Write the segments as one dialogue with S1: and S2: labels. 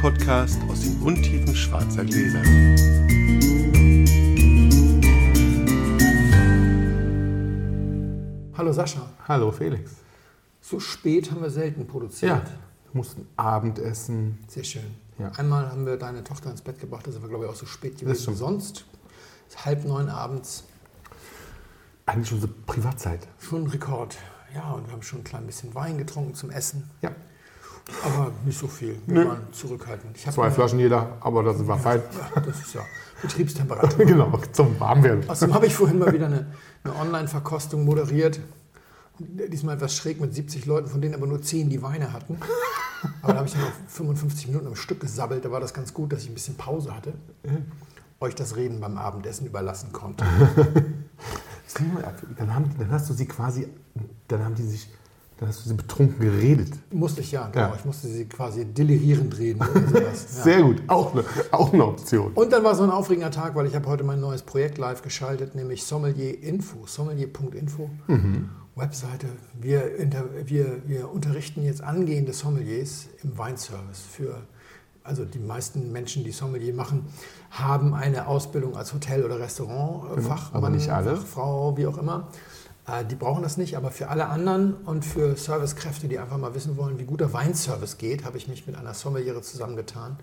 S1: Podcast aus den Untiefen schwarzer Gläser.
S2: Hallo Sascha.
S3: Hallo Felix.
S2: So spät haben wir selten produziert.
S3: Ja, wir mussten Abendessen.
S2: Sehr schön.
S3: Ja.
S2: Einmal haben wir deine Tochter ins Bett gebracht, das war glaube ich auch so spät gewesen. Sonst ist halb neun abends
S3: Eigentlich unsere Privatzeit.
S2: schon ein Rekord. Ja, und wir haben schon ein klein bisschen Wein getrunken zum Essen,
S3: Ja,
S2: aber nicht so viel. Wir
S3: Nö.
S2: waren zurückhaltend.
S3: Zwei Flaschen jeder, aber das war fein.
S2: Ja, das ist ja Betriebstemperatur.
S3: genau, zum Warmwerden.
S2: Außerdem habe ich vorhin mal wieder eine, eine Online-Verkostung moderiert. Diesmal etwas schräg mit 70 Leuten, von denen aber nur 10 die Weine hatten. Aber da habe ich dann noch 55 Minuten am Stück gesabbelt. Da war das ganz gut, dass ich ein bisschen Pause hatte. Euch das Reden beim Abendessen überlassen konnte.
S3: Dann, haben, dann hast du sie quasi, dann haben die sich, dann hast du sie betrunken geredet.
S2: Musste ich ja, genau.
S3: Ja.
S2: Ich musste sie quasi delirierend reden. Ja.
S3: Sehr gut, auch eine, auch eine Option.
S2: Und dann war so ein aufregender Tag, weil ich habe heute mein neues Projekt live geschaltet, nämlich Sommelier Info, sommelier.info, Webseite. Wir, inter, wir, wir unterrichten jetzt angehende Sommeliers im Weinservice. Für, also die meisten Menschen, die Sommelier machen, haben eine Ausbildung als Hotel- oder Restaurantfachmann,
S3: aber nicht alle.
S2: Fachfrau, wie auch immer. Äh, Die brauchen das nicht, aber für alle anderen und für Servicekräfte, die einfach mal wissen wollen, wie guter Weinservice geht, habe ich mich mit einer Sommeliere zusammengetan.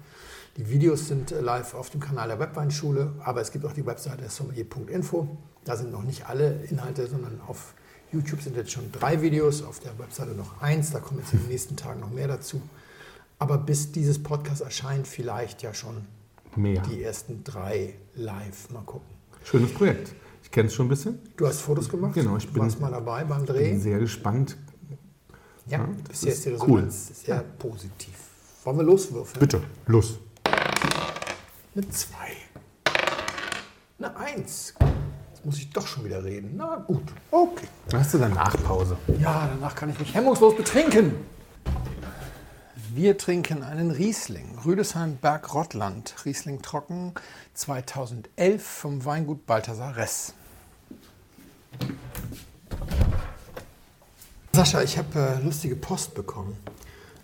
S2: Die Videos sind äh, live auf dem Kanal der Webweinschule, aber es gibt auch die Webseite sommelier.info. Da sind noch nicht alle Inhalte, sondern auf YouTube sind jetzt schon drei Videos, auf der Webseite noch eins. Da kommen jetzt in den nächsten Tagen noch mehr dazu. Aber bis dieses Podcast erscheint, vielleicht ja schon
S3: Mehr.
S2: die ersten drei live. Mal gucken.
S3: Schönes Projekt. Ich kenne es schon ein bisschen.
S2: Du hast Fotos gemacht?
S3: Genau, ich bin-
S2: warst mal dabei beim Dreh.
S3: Bin sehr gespannt.
S2: Ja,
S3: Ja, das
S2: bisher ist die Resonanz sehr positiv. Wollen wir loswürfeln?
S3: Bitte, los.
S2: Eine 2. Eine 1. Jetzt muss ich doch schon wieder reden. Na gut, okay.
S3: Dann hast du danach Pause.
S2: Ja, danach kann ich mich hemmungslos betrinken. Wir trinken einen Riesling, Rüdesheim Berg Rottland, Riesling trocken 2011 vom Weingut Balthasar Ress. Sascha, ich habe äh, lustige Post bekommen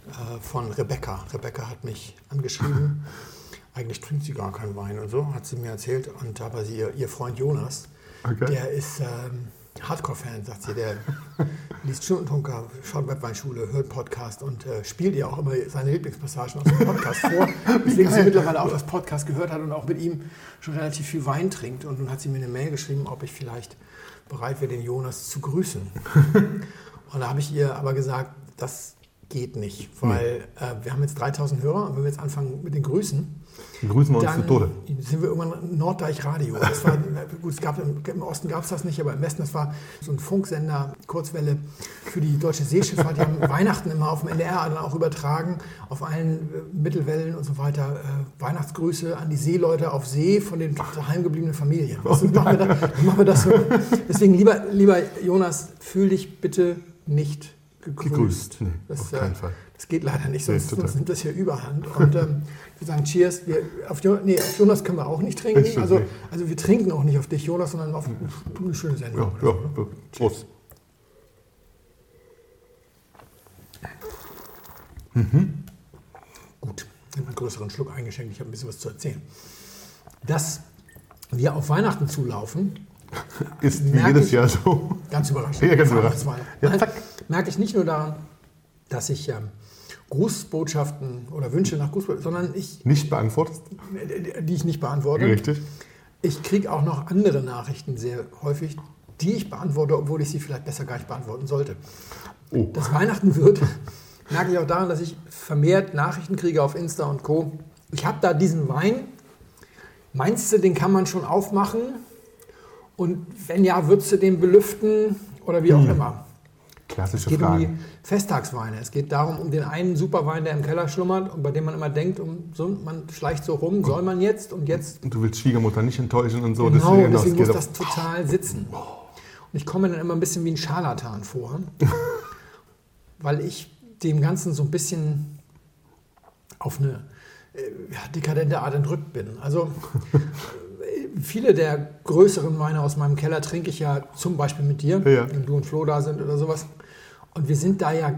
S2: äh, von Rebecca. Rebecca hat mich angeschrieben. Eigentlich trinkt sie gar keinen Wein und so, hat sie mir erzählt. Und aber sie, ihr, ihr Freund Jonas,
S3: Okay.
S2: der ist ähm, Hardcore-Fan, sagt sie. Der liest Stundentunker, schaut Webweinschule, hört Podcast und äh, spielt ihr auch immer seine Lieblingspassagen aus dem Podcast vor. Deswegen sie mittlerweile auch das Podcast gehört hat und auch mit ihm schon relativ viel Wein trinkt. Und nun hat sie mir eine Mail geschrieben, ob ich vielleicht bereit wäre, den Jonas zu grüßen. Und da habe ich ihr aber gesagt, das geht nicht, weil äh, wir haben jetzt 3000 Hörer und wenn wir jetzt anfangen mit den Grüßen,
S3: grüßen wir uns zu Tode.
S2: sind wir irgendwann Norddeich Radio. Das war, gut, es gab, im, Osten gab es das nicht, aber im Westen, das war so ein Funksender, Kurzwelle für die deutsche Seeschifffahrt. Die haben Weihnachten immer auf dem NDR dann auch übertragen, auf allen äh, Mittelwellen und so weiter. Äh, Weihnachtsgrüße an die Seeleute auf See von den heimgebliebenen Familien. Das machen, wir da, machen wir das so. Deswegen, lieber, lieber Jonas, fühl dich bitte nicht gegrüßt.
S3: Gegrüßt. Nee,
S2: das,
S3: auf keinen Fall.
S2: Das geht leider nicht,
S3: Nee,
S2: sonst,
S3: total.
S2: sonst nimmt das hier überhand. Und ähm, wir sagen Cheers. Wir, auf, nee, auf Jonas können wir auch nicht trinken. Also,
S3: nee.
S2: also wir trinken auch nicht auf dich, Jonas, sondern auf eine schöne
S3: Ja,
S2: Sendung.
S3: ja, ja. Prost.
S2: Gut, ich habe einen größeren Schluck eingeschenkt. Ich habe ein bisschen was zu erzählen. Dass wir auf Weihnachten zulaufen,
S3: Ist wie jedes
S2: ich-
S3: Jahr so.
S2: Ganz überraschend.
S3: Ja, ganz überraschend. Ja,
S2: merke ich nicht nur daran, dass ich ähm, Grußbotschaften oder Wünsche nach Grußbotschaften, sondern ich,
S3: Nicht beantwortet.
S2: die ich nicht beantworte.
S3: Richtig.
S2: Ich kriege auch noch andere Nachrichten sehr häufig, die ich beantworte, obwohl ich sie vielleicht besser gar nicht beantworten sollte.
S3: Oh.
S2: Dass Weihnachten wird, merke ich auch daran, dass ich vermehrt Nachrichten kriege auf Insta und Co. Ich habe da diesen Wein. Meinst du, den kann man schon aufmachen? Und wenn ja, würdest du den belüften oder wie auch immer? Es
S3: Klassische
S2: geht um die. Festtagsweine. Es geht darum, um den einen Superwein, der im Keller schlummert und bei dem man immer denkt, um, so, man schleicht so rum, soll man jetzt und jetzt
S3: Und du willst Schwiegermutter nicht enttäuschen und so.
S2: Genau,
S3: es
S2: deswegen muss das total sitzen. Und ich komme dann immer ein bisschen wie ein Scharlatan vor, weil ich dem Ganzen so ein bisschen auf eine äh, ja, dekadente Art entrückt bin. Also viele der größeren Weine aus meinem Keller trinke ich ja zum Beispiel mit dir,
S3: Ja.
S2: wenn du und Flo da sind oder sowas. Und wir sind da ja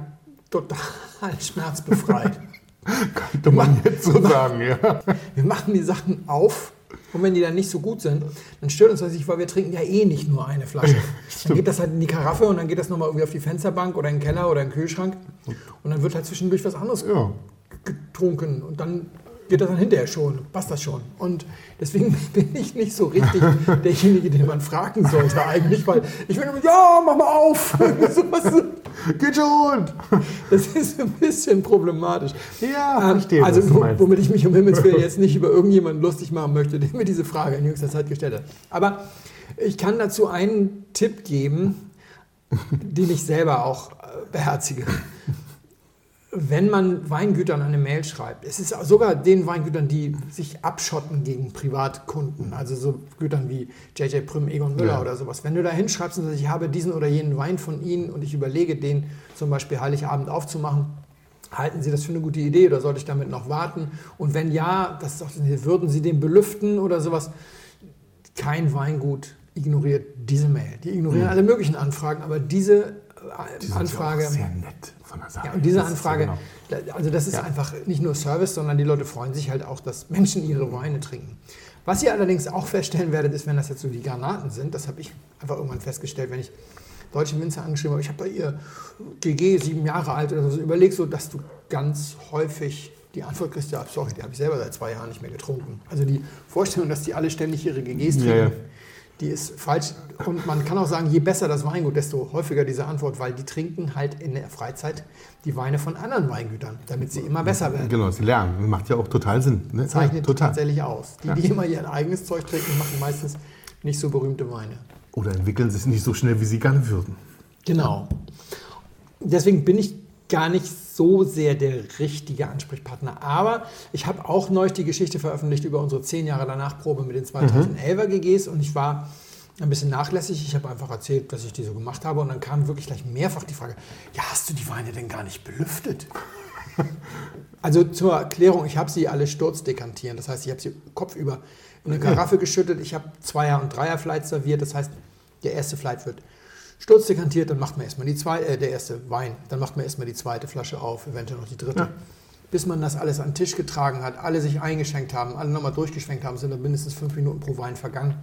S2: total schmerzbefreit.
S3: Könnte man jetzt so sagen, ja.
S2: Wir machen die Sachen auf und wenn die dann nicht so gut sind, dann stört uns das nicht, weil wir trinken ja eh nicht nur eine Flasche. dann geht das halt in die Karaffe und dann geht das nochmal irgendwie auf die Fensterbank oder in den Keller oder in den Kühlschrank und dann wird halt zwischendurch was anderes
S3: Ja.
S2: getrunken und dann geht das dann hinterher schon, passt das schon. Und deswegen bin ich nicht so richtig derjenige, den man fragen sollte eigentlich, weil ich will immer, ja, mach mal auf.
S3: Geht schon!
S2: Das ist ein bisschen problematisch.
S3: Ja,
S2: Ähm,
S3: verstehe,
S2: also, womit ich mich um Himmels Willen jetzt nicht über irgendjemanden lustig machen möchte, der mir diese Frage in jüngster Zeit gestellt hat. Aber ich kann dazu einen Tipp geben, den ich selber auch äh, beherzige. Wenn man Weingütern eine Mail schreibt, es ist sogar den Weingütern, die sich abschotten gegen Privatkunden, also so Gütern wie JJ Prüm, Egon Müller
S3: Ja.
S2: oder sowas. Wenn du da hinschreibst und sagst, ich habe diesen oder jenen Wein von Ihnen und ich überlege, den zum Beispiel Heiligabend aufzumachen, halten Sie das für eine gute Idee oder sollte ich damit noch warten? Und wenn ja, das auch, würden Sie den belüften oder sowas? Kein Weingut ignoriert diese Mail. Die ignorieren alle möglichen Anfragen, aber diese
S3: Die sind
S2: Anfrage.
S3: Ja auch sehr nett von der Sache.
S2: Ja, und diese
S3: Das
S2: Anfrage,
S3: ja genau.
S2: also das ist
S3: Ja.
S2: einfach nicht nur Service, sondern die Leute freuen sich halt auch, dass Menschen ihre Weine trinken. Was ihr allerdings auch feststellen werdet, ist, wenn das jetzt so die Granaten sind, das habe ich einfach irgendwann festgestellt, wenn ich deutsche Winzer angeschrieben habe, ich habe da ihr GG sieben Jahre alt oder so, überleg so, dass du ganz häufig die Antwort kriegst, ja, sorry, die habe ich selber seit zwei Jahren nicht mehr getrunken. Also die Vorstellung, dass die alle ständig ihre GGs trinken,
S3: Ja, ja.
S2: Die ist falsch. Und man kann auch sagen, je besser das Weingut, desto häufiger diese Antwort, weil die trinken halt in der Freizeit die Weine von anderen Weingütern, damit sie immer besser werden.
S3: Genau, sie lernen. Macht ja auch total Sinn. Ne?
S2: Zeichnet
S3: ja, total.
S2: tatsächlich aus. Die,
S3: Ja.
S2: die immer ihr eigenes Zeug trinken, machen meistens nicht so berühmte Weine.
S3: Oder entwickeln sich nicht so schnell, wie sie gerne würden.
S2: Genau. Deswegen bin ich gar nicht so sehr der richtige Ansprechpartner. Aber ich habe auch neulich die Geschichte veröffentlicht über unsere 10 Jahre danach Probe mit den 2011er GGs und ich war ein bisschen nachlässig. Ich habe einfach erzählt, dass ich die so gemacht habe und dann kam wirklich gleich mehrfach die Frage, ja, hast du die Weine denn gar nicht belüftet? Also zur Erklärung, ich habe sie alle sturzdekantieren. Das heißt, ich habe sie kopfüber in eine Karaffe geschüttet. Ich habe Zweier- und Dreier-Flights serviert. Das heißt, der erste Flight wird sturzdekantiert, dann macht man erstmal die zweite, äh, der erste Wein, dann macht man erstmal die zweite Flasche auf, eventuell noch die dritte.
S3: Ja.
S2: Bis man das alles an den Tisch getragen hat, alle sich eingeschenkt haben, alle nochmal durchgeschwenkt haben, sind dann mindestens fünf Minuten pro Wein vergangen.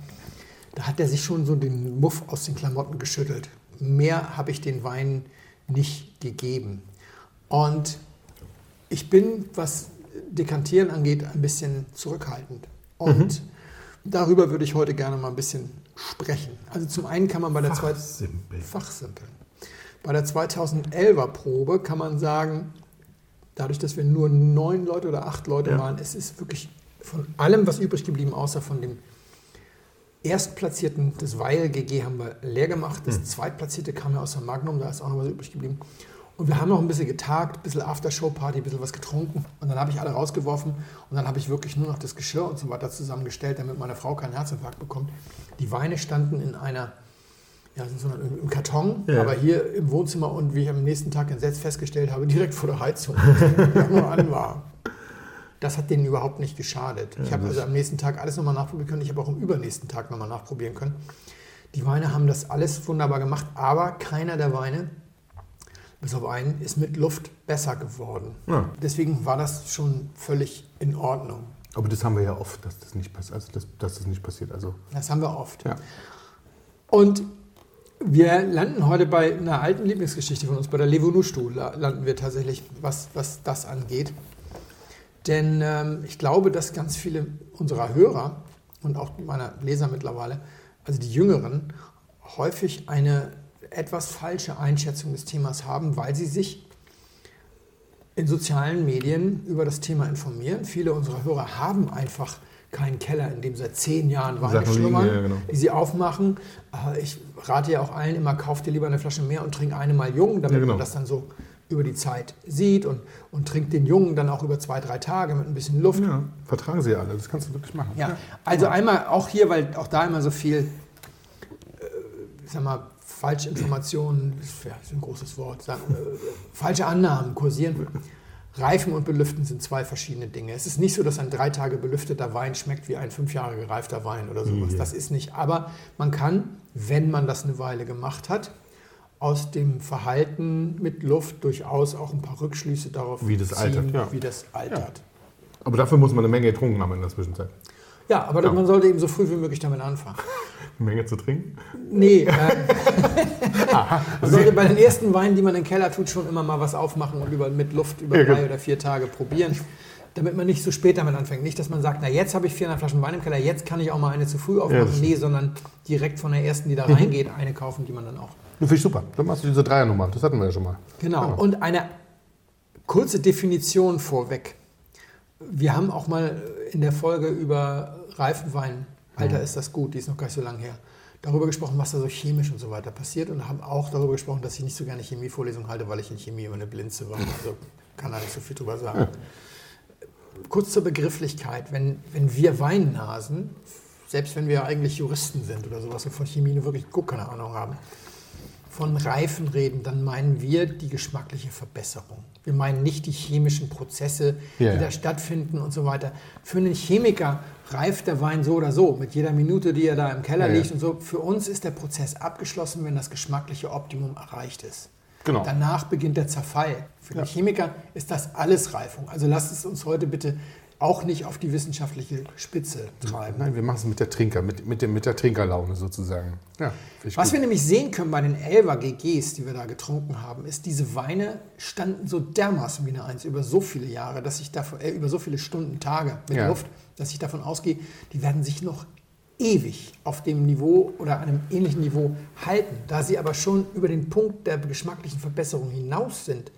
S2: Da hat er sich schon so den Muff aus den Klamotten geschüttelt. Mehr habe ich den Wein nicht gegeben. Und ich bin, was Dekantieren angeht, ein bisschen zurückhaltend. Und darüber würde ich heute gerne mal ein bisschen sprechen. Also zum einen kann man bei der zweiten
S3: Fachsimpel.
S2: Fachsimpeln. Bei der 2011er Probe kann man sagen, dadurch, dass wir nur neun Leute oder acht Leute
S3: Ja.
S2: waren, es ist wirklich von allem was übrig geblieben, außer von dem Erstplatzierten des Weil GG haben wir leer gemacht. Das Zweitplatzierte kam ja aus der Magnum, da ist auch noch was übrig geblieben. Und wir haben noch ein bisschen getagt, ein bisschen Aftershow-Party, ein bisschen was getrunken. Und dann habe ich alle rausgeworfen und dann habe ich wirklich nur noch das Geschirr und so weiter zusammengestellt, damit meine Frau keinen Herzinfarkt bekommt. Die Weine standen in einer, ja, so einer- im Karton,
S3: Ja.
S2: aber hier im Wohnzimmer und wie ich am nächsten Tag entsetzt festgestellt habe, direkt vor der Heizung, die nur an war. Das hat denen überhaupt nicht geschadet. ich habe also am nächsten Tag alles nochmal nachprobieren können. Ich habe auch am übernächsten Tag nochmal nachprobieren können. Die Weine haben das alles wunderbar gemacht, aber keiner der Weine, bis auf einen, ist mit Luft besser geworden.
S3: Ja.
S2: Deswegen war das schon völlig in Ordnung.
S3: Aber das haben wir ja oft, dass das nicht passiert. Also, dass, dass das nicht passiert. Also,
S2: Das haben wir oft.
S3: ja.
S2: Und wir landen heute bei einer alten Lieblingsgeschichte von uns, bei der Levonustu la- landen wir tatsächlich, was, was das angeht. Denn ähm, ich glaube, dass ganz viele unserer Hörer und auch meiner Leser mittlerweile, also die Jüngeren, häufig eine etwas falsche Einschätzung des Themas haben, weil sie sich in sozialen Medien über das Thema informieren. Viele unserer Hörer haben einfach keinen Keller, in dem seit zehn Jahren Weine schlummern,
S3: ja, genau.
S2: die sie aufmachen. Äh, Ich rate ja auch allen immer, kauft dir lieber eine Flasche mehr und trink eine mal jung, damit
S3: Ja, genau.
S2: man das dann so über die Zeit sieht und, und trinkt den Jungen dann auch über zwei, drei Tage mit ein bisschen Luft.
S3: ja, vertragen sie alle. Das kannst du wirklich machen.
S2: Ja, also einmal auch hier, weil auch da immer so viel, äh, ich sag mal, Falschinformationen, ist ja, ist ein großes Wort, sagen, äh, falsche Annahmen kursieren. Reifen und Belüften sind zwei verschiedene Dinge. Es ist nicht so, dass ein drei Tage belüfteter Wein schmeckt wie ein fünf Jahre gereifter Wein oder sowas.
S3: Ja.
S2: Das ist nicht. Aber man kann, wenn man das eine Weile gemacht hat aus dem Verhalten mit Luft durchaus auch ein paar Rückschlüsse darauf
S3: Wie das
S2: ziehen,
S3: altert, ja.
S2: wie das altert.
S3: Aber dafür muss man eine Menge getrunken haben in der Zwischenzeit.
S2: Ja, aber
S3: Ja.
S2: man sollte eben so früh wie möglich damit anfangen.
S3: Menge zu trinken.
S2: Nee, äh, man sollte bei den ersten Weinen, die man in den Keller tut, schon immer mal was aufmachen und über, mit Luft über
S3: Ja,
S2: drei
S3: genau.
S2: oder vier Tage probieren, damit man nicht so spät damit anfängt. Nicht, dass man sagt, na jetzt habe ich 400 Flaschen Wein im Keller, jetzt kann ich auch mal eine zu früh
S3: Ja,
S2: aufmachen.
S3: das
S2: nee, sondern direkt von der ersten, die da
S3: Mhm.
S2: reingeht, eine kaufen, die man dann auch
S3: Das finde ich super. Dann machst du diese Dreiernummer. Das hatten wir ja schon mal.
S2: Genau.
S3: Ja.
S2: Und eine kurze Definition vorweg. Wir haben auch mal in der Folge über Reifenwein, Alter ist das gut, die ist noch gar nicht so lange her, darüber gesprochen, was da so chemisch und so weiter passiert und haben auch darüber gesprochen, dass ich nicht so gerne Chemievorlesungen halte, weil ich in Chemie immer eine Blinze war. Also kann da nicht so viel drüber sagen. Kurz zur Begrifflichkeit, wenn, wenn wir Weinnasen, selbst wenn wir eigentlich Juristen sind oder sowas und von Chemie nur wirklich gar keine Ahnung haben, von Reifen reden, dann meinen wir die geschmackliche Verbesserung. Wir meinen nicht die chemischen Prozesse,
S3: Ja,
S2: die
S3: ja.
S2: da stattfinden und so weiter. Für einen Chemiker reift der Wein so oder so, mit jeder Minute, die er da im Keller
S3: Ja, ja.
S2: liegt und so. Für uns ist der Prozess abgeschlossen, wenn das geschmackliche Optimum erreicht ist.
S3: Genau.
S2: Danach beginnt der Zerfall. Für den Chemiker ist das alles Reifung. Also lasst es uns heute bitte auch nicht auf die wissenschaftliche Spitze treiben.
S3: Nein, wir machen es mit der Trinker, mit, mit, dem, mit der Trinkerlaune sozusagen. Ja,
S2: Was
S3: gut.
S2: wir nämlich sehen können bei den Elva GGs, die wir da getrunken haben, ist, diese Weine standen so dermaßen wie eine Eins über so viele Jahre, dass ich davon, äh, über so viele Stunden, Tage mit
S3: Ja.
S2: Luft, dass ich davon ausgehe, die werden sich noch ewig auf dem Niveau oder einem ähnlichen Niveau halten. Da sie aber schon über den Punkt der geschmacklichen Verbesserung hinaus sind,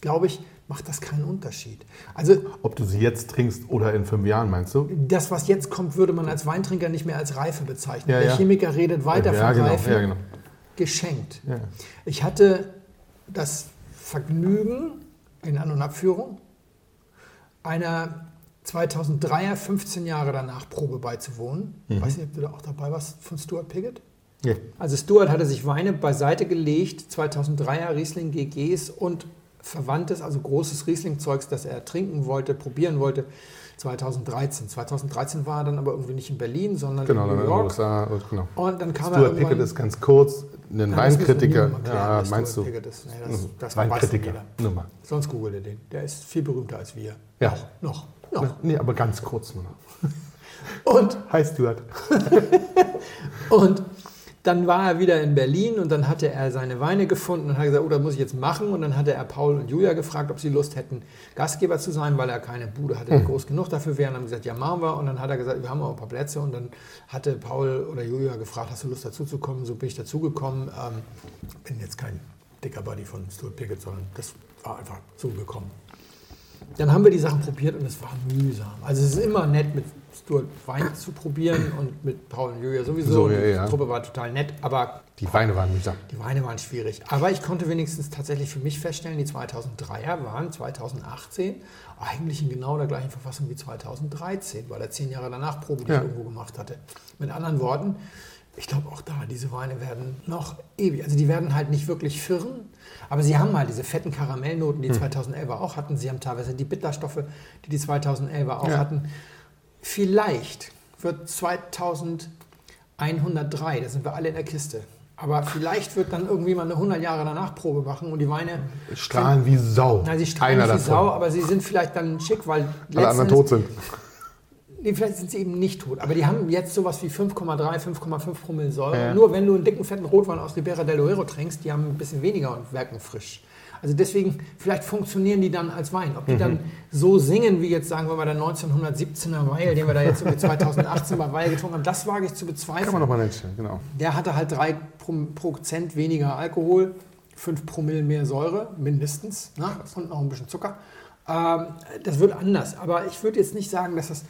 S2: glaube ich, macht das keinen Unterschied. Also
S3: Ob du sie jetzt trinkst oder in fünf Jahren, meinst du?
S2: das, was jetzt kommt, würde man als Weintrinker nicht mehr als Reife bezeichnen.
S3: Ja,
S2: Der
S3: ja.
S2: Chemiker redet weiter
S3: ja,
S2: von
S3: genau,
S2: Reife.
S3: ja, genau.
S2: geschenkt.
S3: Ja.
S2: Ich hatte das Vergnügen in An- und Abführung einer 2003er, 15 Jahre danach Probe beizuwohnen.
S3: Mhm.
S2: Weiß nicht, ob du da auch dabei warst von Stuart Piggott.
S3: Ja.
S2: Also Stuart hatte sich Weine beiseite gelegt, 2003er Riesling GGs und Verwandtes, also großes Riesling-Zeugs, das er trinken wollte, probieren wollte, 2013. 2013 war er dann aber irgendwie nicht in Berlin, sondern
S3: Genau,
S2: in New York.
S3: USA. Und, genau.
S2: Und dann kam er
S3: Stuart
S2: irgendwann...
S3: Pickett ist ganz kurz, ein Weinkritiker. Ja, meinst du?
S2: Nee, das,
S3: Mhm.
S2: das
S3: Weinkritiker. Nummer.
S2: Sonst googelt ihr den. Der ist viel berühmter als wir.
S3: Ja.
S2: Noch. Noch. noch.
S3: Nee, aber ganz kurz nur noch.
S2: Und,
S3: Hi Stuart.
S2: und dann war er wieder in Berlin und dann hatte er seine Weine gefunden und hat gesagt, oh, das muss ich jetzt machen. Und dann hatte er Paul und Julia gefragt, ob sie Lust hätten, Gastgeber zu sein, weil er keine Bude hatte, die groß genug dafür wäre. Und haben gesagt, ja, machen wir. Und dann hat er gesagt, wir haben auch ein paar Plätze. Und dann hatte Paul oder Julia gefragt, hast du Lust dazuzukommen? So bin ich dazugekommen. Ähm, bin jetzt kein dicker Buddy von Stuart Pickett, sondern das war einfach so gekommen. Dann haben wir die Sachen probiert und es war mühsam. Also es ist immer nett, mit Stuart Wein zu probieren und mit Paul und Julia sowieso.
S3: So, ja,
S2: die
S3: ja.
S2: Truppe war total nett, aber
S3: Die Weine waren mühsam.
S2: die Weine waren schwierig. Aber ich konnte wenigstens tatsächlich für mich feststellen, die 2003er waren 2018 eigentlich in genau der gleichen Verfassung wie 2013, weil er zehn Jahre danach Probe,
S3: Ja.
S2: irgendwo gemacht hatte. Mit anderen Worten, ich glaube auch da, diese Weine werden noch ewig, also die werden halt nicht wirklich firren, aber sie haben halt diese fetten Karamellnoten,
S3: Hm.
S2: die 2011er auch hatten. Sie haben teilweise die Bitterstoffe, die die 2011er auch
S3: Ja.
S2: hatten. Vielleicht wird 2103, da sind wir alle in der Kiste. Aber vielleicht wird dann irgendwie mal eine 100 Jahre danach Probe machen und die Weine
S3: Strahlen wie Sau.
S2: na, sie strahlen
S3: Einer
S2: wie
S3: davon.
S2: Sau, aber sie sind vielleicht dann schick, weil
S3: Alle anderen tot sind.
S2: Nee, vielleicht sind sie eben nicht tot. Aber die haben jetzt sowas wie 5,3, 5,5 Promille Säure.
S3: Ja.
S2: Nur wenn du einen dicken, fetten Rotwein aus Ribera del Duero trinkst, die haben ein bisschen weniger und wirken frisch. Also deswegen, vielleicht funktionieren die dann als Wein. Ob die
S3: Mhm.
S2: dann so singen, wie jetzt sagen wir mal der 1917er Weil, den wir da jetzt irgendwie 2018 bei Weil getrunken haben, das wage ich zu bezweifeln.
S3: Kann man nochmal entstellen, genau.
S2: Der hatte halt 3 Prozent weniger Alkohol, 5 Promille mehr Säure, mindestens, ne? und noch ein bisschen Zucker. Ähm, das wird anders. Aber ich würde jetzt nicht sagen, dass das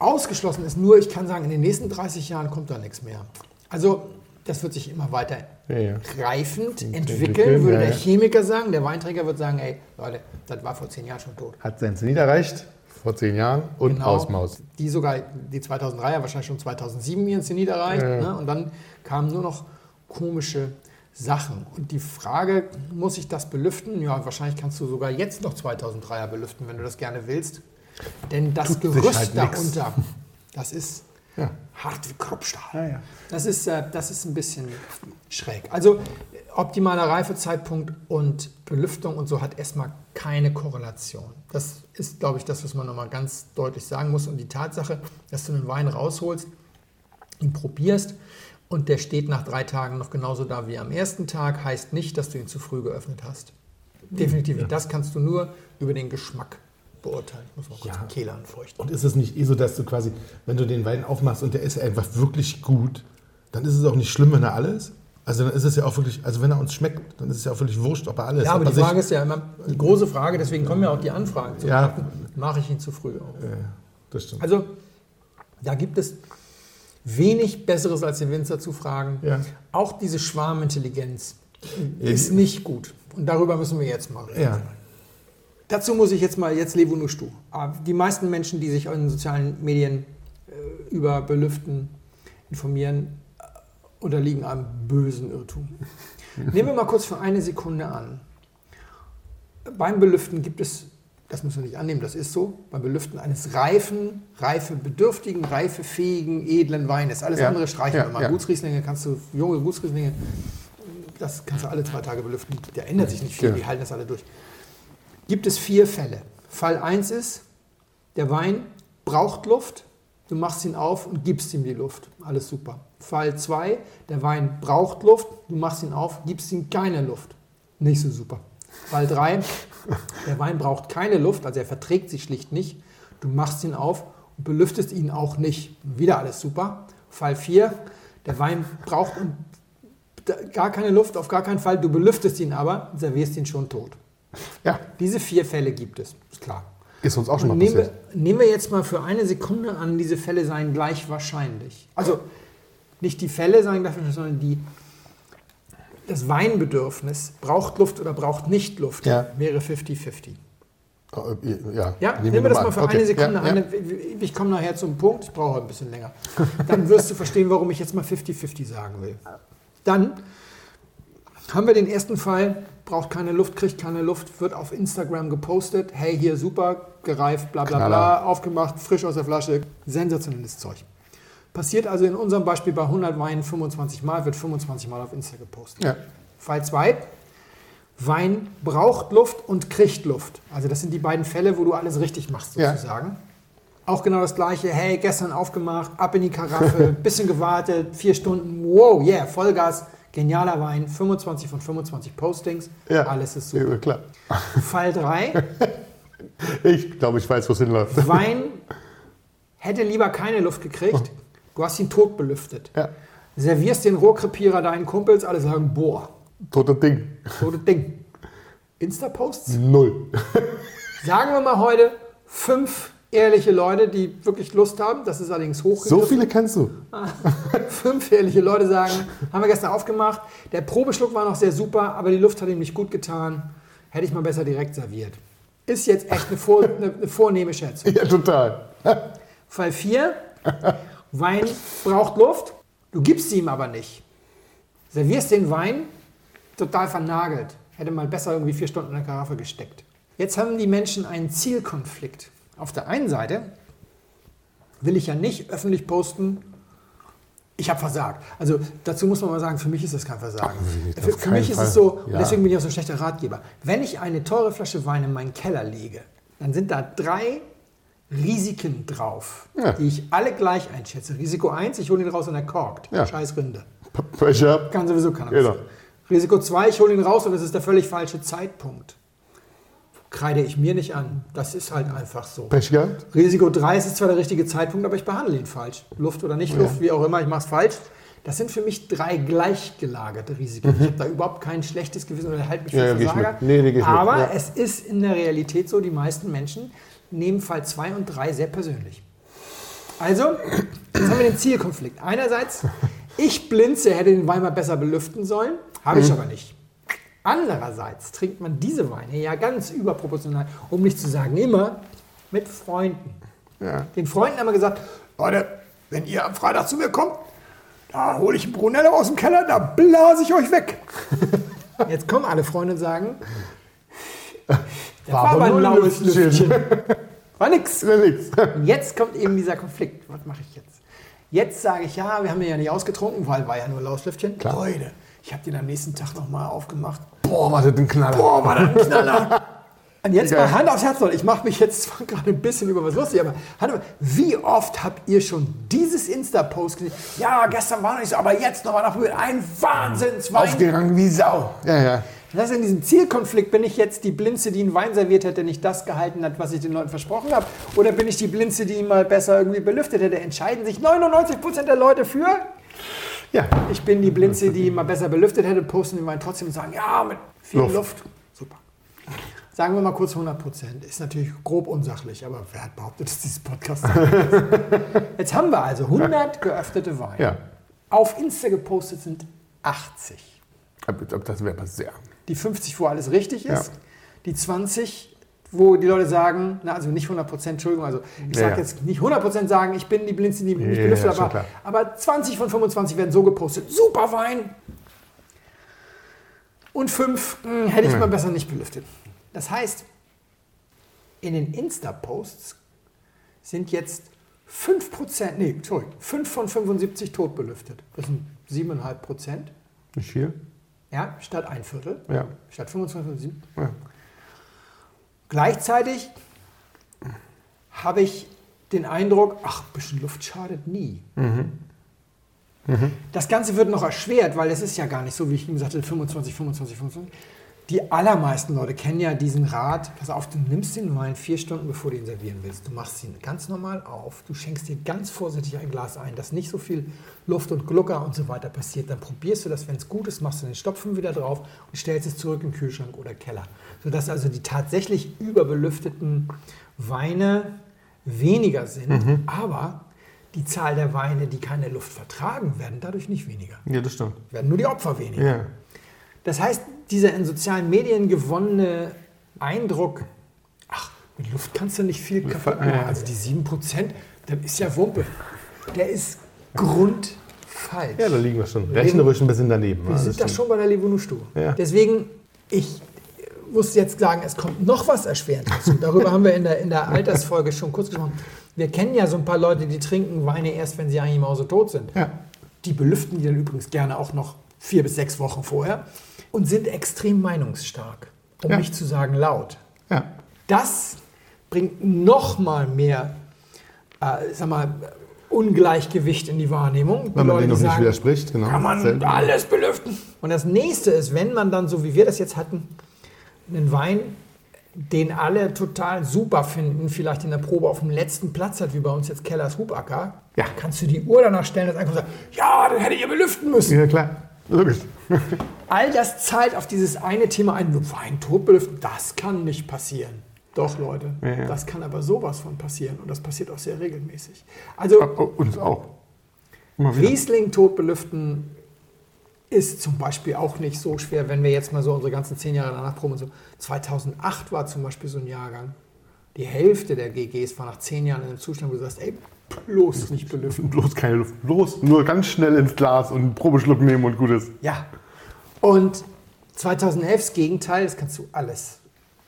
S2: ausgeschlossen ist. Nur ich kann sagen, in den nächsten 30 Jahren kommt da nichts mehr. Also das wird sich immer weiter
S3: Ja, ja.
S2: reifend
S3: Entwickeln,
S2: entwickeln, würde
S3: ja,
S2: der. Chemiker sagen. Der Weinträger wird sagen, ey, Leute, das war vor 10 Jahren schon tot.
S3: Hat sein Zenit erreicht, vor zehn Jahren, und
S2: Genau.
S3: Ausmaus.
S2: Die sogar, die 2003er wahrscheinlich schon 2007 ihren Zenit erreicht. Ne? Und dann kamen nur noch komische Sachen. Und die Frage, muss ich das belüften? Ja, wahrscheinlich kannst du sogar jetzt noch 2003er belüften, wenn du das gerne willst. Denn das
S3: Tut
S2: Gerüst
S3: halt nix.
S2: darunter, das ist
S3: Ja.
S2: hart wie Kruppstahl.
S3: Ja, ja.
S2: Das ist, äh, das ist ein bisschen schräg. Also optimaler Reifezeitpunkt und Belüftung und so hat erstmal keine Korrelation. Das ist, glaube ich, das, was man nochmal ganz deutlich sagen muss. Und die Tatsache, dass du einen Wein rausholst, ihn probierst und der steht nach drei Tagen noch genauso da wie am ersten Tag, heißt nicht, dass du ihn zu früh geöffnet hast. Definitiv nicht. Das kannst du nur über den Geschmack beurteilen. Ich muss mal kurz
S3: Ja.
S2: den Kehler anfeuchten.
S3: Und ist es nicht eh so, dass du quasi, wenn du den Wein aufmachst und der ist einfach wirklich gut, dann ist es auch nicht schlimm, wenn er alles? Also dann ist es ja auch wirklich, also wenn er uns schmeckt, dann ist es ja auch völlig wurscht, ob er alles.
S2: Ja, aber die
S3: er
S2: Frage ist ja immer die große Frage, deswegen kommen ja auch die Anfragen zu.
S3: Ja.
S2: Mache ich ihn zu früh auf?
S3: Ja, das stimmt.
S2: Also, da gibt es wenig Besseres, als den Winzer zu fragen.
S3: Ja.
S2: Auch diese Schwarmintelligenz ist nicht gut. Und darüber müssen wir jetzt mal reden.
S3: ja.
S2: Dazu muss ich jetzt mal, jetzt levo nur stu. Aber Die meisten Menschen, die sich in sozialen Medien äh, über Belüften informieren, äh, unterliegen einem bösen Irrtum. Nehmen wir mal kurz für eine Sekunde an. Beim Belüften gibt es, das müssen wir nicht annehmen, das ist so, beim Belüften eines reifen, reifebedürftigen, reifefähigen, edlen Weines. Alles
S3: Ja,
S2: andere streichen
S3: ja,
S2: wir mal.
S3: ja.
S2: Gutsrieslinge kannst du, junge Gutsrieslinge, das kannst du alle zwei Tage belüften. Der ändert sich nicht viel,
S3: Ja.
S2: die halten das alle durch gibt es vier Fälle. Fall 1 ist, der Wein braucht Luft, du machst ihn auf und gibst ihm die Luft. Alles super. Fall 2, der Wein braucht Luft, du machst ihn auf, gibst ihm keine Luft. Nicht so super. Fall 3, der Wein braucht keine Luft, also er verträgt sich schlicht nicht. Du machst ihn auf und belüftest ihn auch nicht. Wieder alles super. Fall 4, der Wein braucht gar keine Luft, auf gar keinen Fall. Du belüftest ihn aber, servierst ihn schon tot.
S3: Ja,
S2: Diese vier Fälle gibt es, ist klar.
S3: ist uns auch schon mal
S2: nehmen, wir,
S3: passiert.
S2: nehmen wir jetzt mal für eine Sekunde an, diese Fälle seien gleich wahrscheinlich. Also nicht die Fälle seien gleich wahrscheinlich, sondern die, das Weinbedürfnis braucht Luft oder braucht nicht Luft,
S3: Ja.
S2: wäre 50-50.
S3: Oh, Ja,
S2: Ja, nehmen wir das mal für
S3: Okay,
S2: eine Sekunde
S3: ja,
S2: an. Ich komme nachher zum Punkt, ich brauche ein bisschen länger. Dann wirst du verstehen, warum ich jetzt mal 50-50 sagen will. Dann haben wir den ersten Fall, braucht keine Luft, kriegt keine Luft, wird auf Instagram gepostet. Hey, hier super, gereift, bla bla bla,
S3: Knaller.
S2: aufgemacht, frisch aus der Flasche, sensationelles Zeug. Passiert also in unserem Beispiel bei 100 Weinen 25 Mal, wird 25 Mal auf Insta gepostet.
S3: Ja.
S2: Fall 2. Wein braucht Luft und kriegt Luft. Also das sind die beiden Fälle, wo du alles richtig machst
S3: Ja.
S2: sozusagen. Auch genau das gleiche. Hey, gestern aufgemacht, ab in die Karaffe, bisschen gewartet, vier Stunden, wow, yeah, Vollgas, genialer Wein, 25 von 25 Postings,
S3: Ja.
S2: alles ist super.
S3: Klar.
S2: Fall 3,
S3: Ich glaube, ich weiß, wo es hinläuft.
S2: Wein hätte lieber keine Luft gekriegt, du hast ihn tot belüftet.
S3: Ja,
S2: Servierst den Rohrkrepierer deinen Kumpels, alle sagen, boah,
S3: totes Ding.
S2: totes Ding. Insta-Posts?
S3: Null.
S2: Sagen wir mal heute fünf ehrliche Leute, die wirklich Lust haben. Das ist allerdings hochgegriffen.
S3: So viele kennst du.
S2: Fünf ehrliche Leute sagen, haben wir gestern aufgemacht. Der Probeschluck war noch sehr super, aber die Luft hat ihm nicht gut getan. Hätte ich mal besser direkt serviert. Ist jetzt echt eine, vor, eine, eine vornehme Schätzung.
S3: Ja, total.
S2: Fall 4. Wein braucht Luft. Du gibst sie ihm aber nicht. Servierst den Wein total vernagelt. Hätte mal besser irgendwie vier Stunden in der Karaffe gesteckt. Jetzt haben die Menschen einen Zielkonflikt. Auf der einen Seite will ich ja nicht öffentlich posten, ich habe versagt. Also dazu muss man mal sagen, für mich ist das kein Versagen.
S3: Auf
S2: Für, für mich ist
S3: Fall.
S2: es so, und
S3: Ja.
S2: deswegen bin ich auch so ein schlechter Ratgeber. Wenn ich eine teure Flasche Wein in meinen Keller lege, dann sind da drei Risiken drauf,
S3: Ja.
S2: die ich alle gleich einschätze. Risiko 1, ich hole ihn raus und er korkt.
S3: Ja.
S2: Scheiß Rinde.
S3: P- Pech ab.
S2: Kann sowieso keiner
S3: Genau.
S2: Risiko 2, ich hole ihn raus und es ist der völlig falsche Zeitpunkt. Kreide ich mir nicht an. Das ist halt einfach so.
S3: Pech gehabt?
S2: Risiko 3 ist zwar der richtige Zeitpunkt, aber ich behandle ihn falsch. Luft oder nicht Luft, wie auch immer, ich mache es falsch. Das sind für mich drei gleichgelagerte Risiken. Ich habe da überhaupt kein schlechtes Gewissen oder halte mich für
S3: Mhm. Ja, ja,
S2: Versager.
S3: Nee,
S2: aber
S3: Ja.
S2: es ist in der Realität so, die meisten Menschen nehmen Fall 2 und 3 sehr persönlich. Also, jetzt haben wir den Zielkonflikt. Einerseits, ich blinze, hätte den Wein mal besser belüften sollen, habe
S3: Mhm.
S2: ich aber nicht. Andererseits trinkt man diese Weine ja ganz überproportional, um nicht zu sagen immer, mit Freunden.
S3: Ja.
S2: Den Freunden haben wir gesagt, Leute, wenn ihr am Freitag zu mir kommt, da hole ich einen Brunello aus dem Keller, da blase ich euch weg. Jetzt kommen alle Freunde und sagen, das war, aber ein laues
S3: Lüftchen.
S2: War nix.
S3: Ja, nix.
S2: Und jetzt kommt eben dieser Konflikt. Was mache ich jetzt? Jetzt sage ich, ja, wir haben ja nicht ausgetrunken, weil war ja nur laues Lüftchen.
S3: Klar.
S2: Leute, Ich habe den am nächsten Tag nochmal aufgemacht.
S3: Boah, war das ein Knaller.
S2: Boah, war das ein Knaller. Und jetzt
S3: Geil.
S2: mal Hand aufs Herz, Leute. Ich mache mich jetzt zwar gerade ein bisschen über was lustig, aber Hand auf, wie oft habt ihr schon dieses Insta-Post gesehen? Ja, gestern war noch nicht so, aber jetzt nochmal nachprobiert. Ein Wahnsinnswein.
S3: Aufgegangen wie Sau. Ja, ja.
S2: Das ist in diesem Zielkonflikt, bin ich jetzt die Blinze, die einen Wein serviert hätte, nicht das gehalten hat, was ich den Leuten versprochen habe? Oder bin ich die Blinze, die ihn mal besser irgendwie belüftet hätte? Entscheiden sich 99% der Leute für.
S3: Ja,
S2: Ich bin die Blinze, die mal besser belüftet hätte, posten den Wein trotzdem und sagen, ja, mit viel Luft.
S3: Luft.
S2: Super. Sagen wir mal kurz 100%. Ist natürlich grob unsachlich, aber wer hat behauptet, dass dieses Podcast Jetzt haben wir also 100 geöffnete Weine.
S3: ja.
S2: Auf Insta gepostet sind 80.
S3: Aber Das wäre aber sehr.
S2: Die 50, wo alles richtig ist.
S3: Ja.
S2: Die 20, wo die Leute sagen, na, also nicht 100 Prozent, Entschuldigung, also ich
S3: Ja,
S2: sage
S3: ja.
S2: jetzt nicht 100 Prozent sagen, ich bin die Blinze, die nicht
S3: Ja,
S2: belüftet,
S3: ja,
S2: aber, aber 20 von 25 werden so gepostet. Super Wein. Und 5 hätte ich
S3: Ja.
S2: mal besser nicht belüftet. Das heißt, in den Insta-Posts sind jetzt 5 Prozent, nee, sorry, 5 von 75 tot belüftet. Das sind 7,5 Prozent.
S3: Nicht viel?
S2: Ja, statt ein Viertel.
S3: Ja.
S2: Statt 25 von 7.
S3: ja.
S2: Gleichzeitig habe ich den Eindruck, ach, ein bisschen Luft schadet nie. Das Ganze wird noch erschwert, weil es ist ja gar nicht so, wie ich gesagt habe, 25, 25, 25. Die allermeisten Leute kennen ja diesen Rat, pass auf, du nimmst den Wein vier Stunden, bevor du ihn servieren willst. Du machst ihn ganz normal auf, du schenkst dir ganz vorsichtig ein Glas ein, dass nicht so viel Luft und Glucker und so weiter passiert. Dann probierst du das, wenn es gut ist, machst du den Stopfen wieder drauf und stellst es zurück in den Kühlschrank oder Keller. Sodass also die tatsächlich überbelüfteten Weine weniger sind, aber die Zahl der Weine, die keine Luft vertragen, werden dadurch nicht weniger.
S3: Ja, das stimmt.
S2: Werden nur die Opfer weniger.
S3: Ja.
S2: Das heißt, dieser in sozialen Medien gewonnene Eindruck, ach, mit Luft kannst du nicht viel kaputt machen. Also die 7%, das ist ja Wumpe. Der ist grundfalsch.
S3: ja, da liegen wir schon. Rechnerisch ein bisschen daneben.
S2: Wir sind
S3: das
S2: da schon bei der Levonustu.
S3: Ja.
S2: Deswegen, ich muss jetzt sagen, es kommt noch was Erschwerendes hinzu. Darüber haben wir in der, in der Altersfolge schon kurz gesprochen. Wir kennen ja so ein paar Leute, die trinken Weine erst, wenn sie eigentlich mausetot sind.
S3: Ja.
S2: Die belüften die dann übrigens gerne auch noch vier bis sechs Wochen vorher und sind extrem meinungsstark, um
S3: Ja.
S2: nicht zu sagen laut.
S3: Ja.
S2: Das bringt noch mal mehr, äh, sag mal, Ungleichgewicht in die Wahrnehmung. Die
S3: Wenn man
S2: Leute,
S3: denen noch nicht widerspricht, genau.
S2: kann man
S3: Selten.
S2: alles belüften. Und das nächste ist, wenn man dann, so wie wir das jetzt hatten, einen Wein, den alle total super finden, vielleicht in der Probe auf dem letzten Platz hat, wie bei uns jetzt Kellers Hubacker,
S3: Ja.
S2: kannst du die Uhr danach stellen und einfach sagen, ja, dann hättet ihr belüften müssen.
S3: Ja, klar. Logisch.
S2: All das zahlt auf dieses eine Thema ein, nur Wein tot belüften, das kann nicht passieren. Doch, Leute,
S3: Ja, ja.
S2: das kann aber sowas von passieren und das passiert auch sehr regelmäßig. Also
S3: Uns auch.
S2: Riesling tot belüften ist zum Beispiel auch nicht so schwer, wenn wir jetzt mal so unsere ganzen zehn Jahre danach proben so. 2008 war zum Beispiel so ein Jahrgang. Die Hälfte der GGs war nach zehn Jahren in einem Zustand, wo du sagst, ey, bloß nicht belüften.
S3: Bloß keine Luft. Bloß nur ganz schnell ins Glas und einen Probeschluck nehmen und gut ist.
S2: Ja. Und 2011 das Gegenteil, das kannst du alles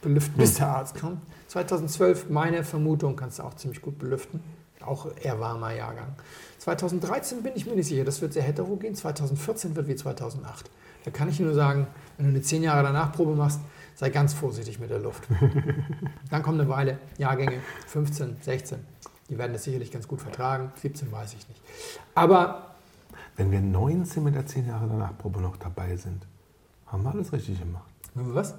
S2: belüften, bis der Arzt kommt. 2012, meine Vermutung, kannst du auch ziemlich gut belüften. Auch eher warmer Jahrgang. 2013 bin ich mir nicht sicher, das wird sehr heterogen. 2014 wird wie 2008. Da kann ich nur sagen, wenn du eine 10 Jahre danach Probe machst, sei ganz vorsichtig mit der Luft. Dann kommt eine Weile, Jahrgänge 15, 16. Die werden das sicherlich ganz gut vertragen. 17 weiß ich nicht. Aber
S3: Wenn wir 19 mit der 10 Jahre danach Probe noch dabei sind, haben wir alles richtig gemacht.
S2: was?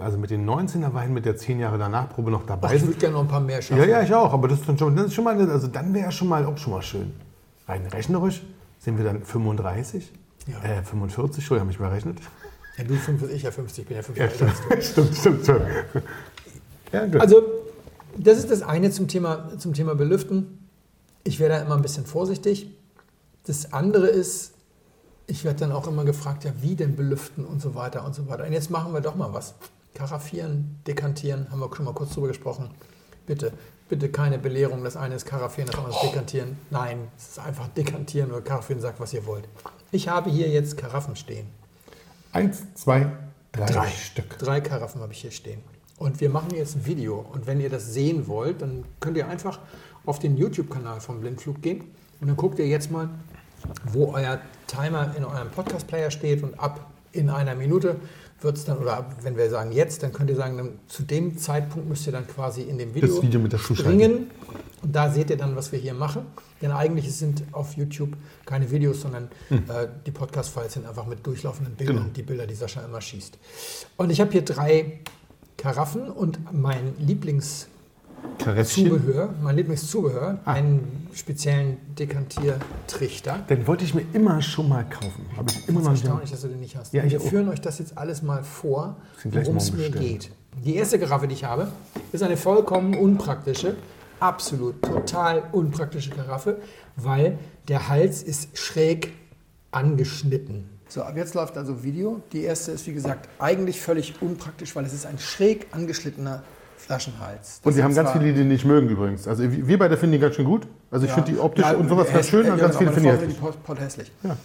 S3: Also mit den 19er Weinen mit der 10 Jahre danach Probe noch
S2: Ach,
S3: dabei
S2: ich
S3: sind.
S2: würde gerne noch ein paar mehr schaffen.
S3: Ja, ja, ich auch, aber das ist dann schon, das ist schon mal, also dann wäre schon mal auch schon mal schön. Rein rechnerisch sind wir dann 35,
S2: Ja.
S3: äh, 45, Entschuldigung, habe ich mal rechnet.
S2: Ja, du 50, ich ja 50, ich bin ja 5 Jahre älter als du.
S3: stimmt, stimmt, stimmt. Ja, gut.
S2: Also, das ist das eine zum Thema, zum Thema Belüften. Ich wäre da immer ein bisschen vorsichtig. Das andere ist, ich werde dann auch immer gefragt, ja, wie denn belüften und so weiter und so weiter. Und jetzt machen wir doch mal was. Karaffieren, dekantieren, haben wir schon mal kurz drüber gesprochen. Bitte, bitte keine Belehrung. Das eine ist Karaffieren, das andere ist dekantieren. Nein, es ist einfach dekantieren oder Karaffieren, sagt, was ihr wollt. Ich habe hier jetzt Karaffen stehen.
S3: Eins, zwei, drei, Stück.
S2: Drei Karaffen habe ich hier stehen. Und wir machen jetzt ein Video. Und wenn ihr das sehen wollt, dann könnt ihr einfach auf den YouTube-Kanal vom Blindflug gehen. Und dann guckt ihr jetzt mal wo euer Timer in eurem Podcast-Player steht und ab in einer Minute wird es dann, oder wenn wir sagen jetzt, dann könnt ihr sagen, dann, zu dem Zeitpunkt müsst ihr dann quasi in dem Video,
S3: Das Video mit der
S2: springen. Und da seht ihr dann, was wir hier machen. Denn eigentlich sind auf YouTube keine Videos, sondern äh, die Podcast-Files sind einfach mit durchlaufenden Bildern,
S3: Genau.
S2: die Bilder, die Sascha immer schießt. Und ich habe hier drei Karaffen und mein Lieblingszubehör, mein Lieblingszubehör, einen speziellen Dekantiertrichter.
S3: Den wollte ich mir immer schon mal kaufen. Habe ich immer
S2: Das ist erstaunlich, dass du den nicht hast.
S3: Ja,
S2: wir
S3: auch.
S2: führen euch das jetzt alles mal vor, worum es mir geht. Die erste Karaffe, die ich habe, ist eine vollkommen unpraktische, absolut total unpraktische Karaffe, weil der Hals ist schräg angeschnitten. So, ab jetzt läuft also Video. Die erste ist, wie gesagt, eigentlich völlig unpraktisch, weil es ist ein schräg angeschnittener Flaschenhals.
S3: Und
S2: Das
S3: die haben
S2: ist
S3: ganz viele, die den nicht mögen übrigens. Also wir beide finden die ganz schön gut. Also ich
S2: Ja.
S3: finde die optisch
S2: Ja,
S3: und sowas ganz schön und
S2: ja,
S3: ganz
S2: aber
S3: viele
S2: meine
S3: finde ich
S2: Frau
S3: hässlich.
S2: findet die pot, pot hässlich.
S3: Ja.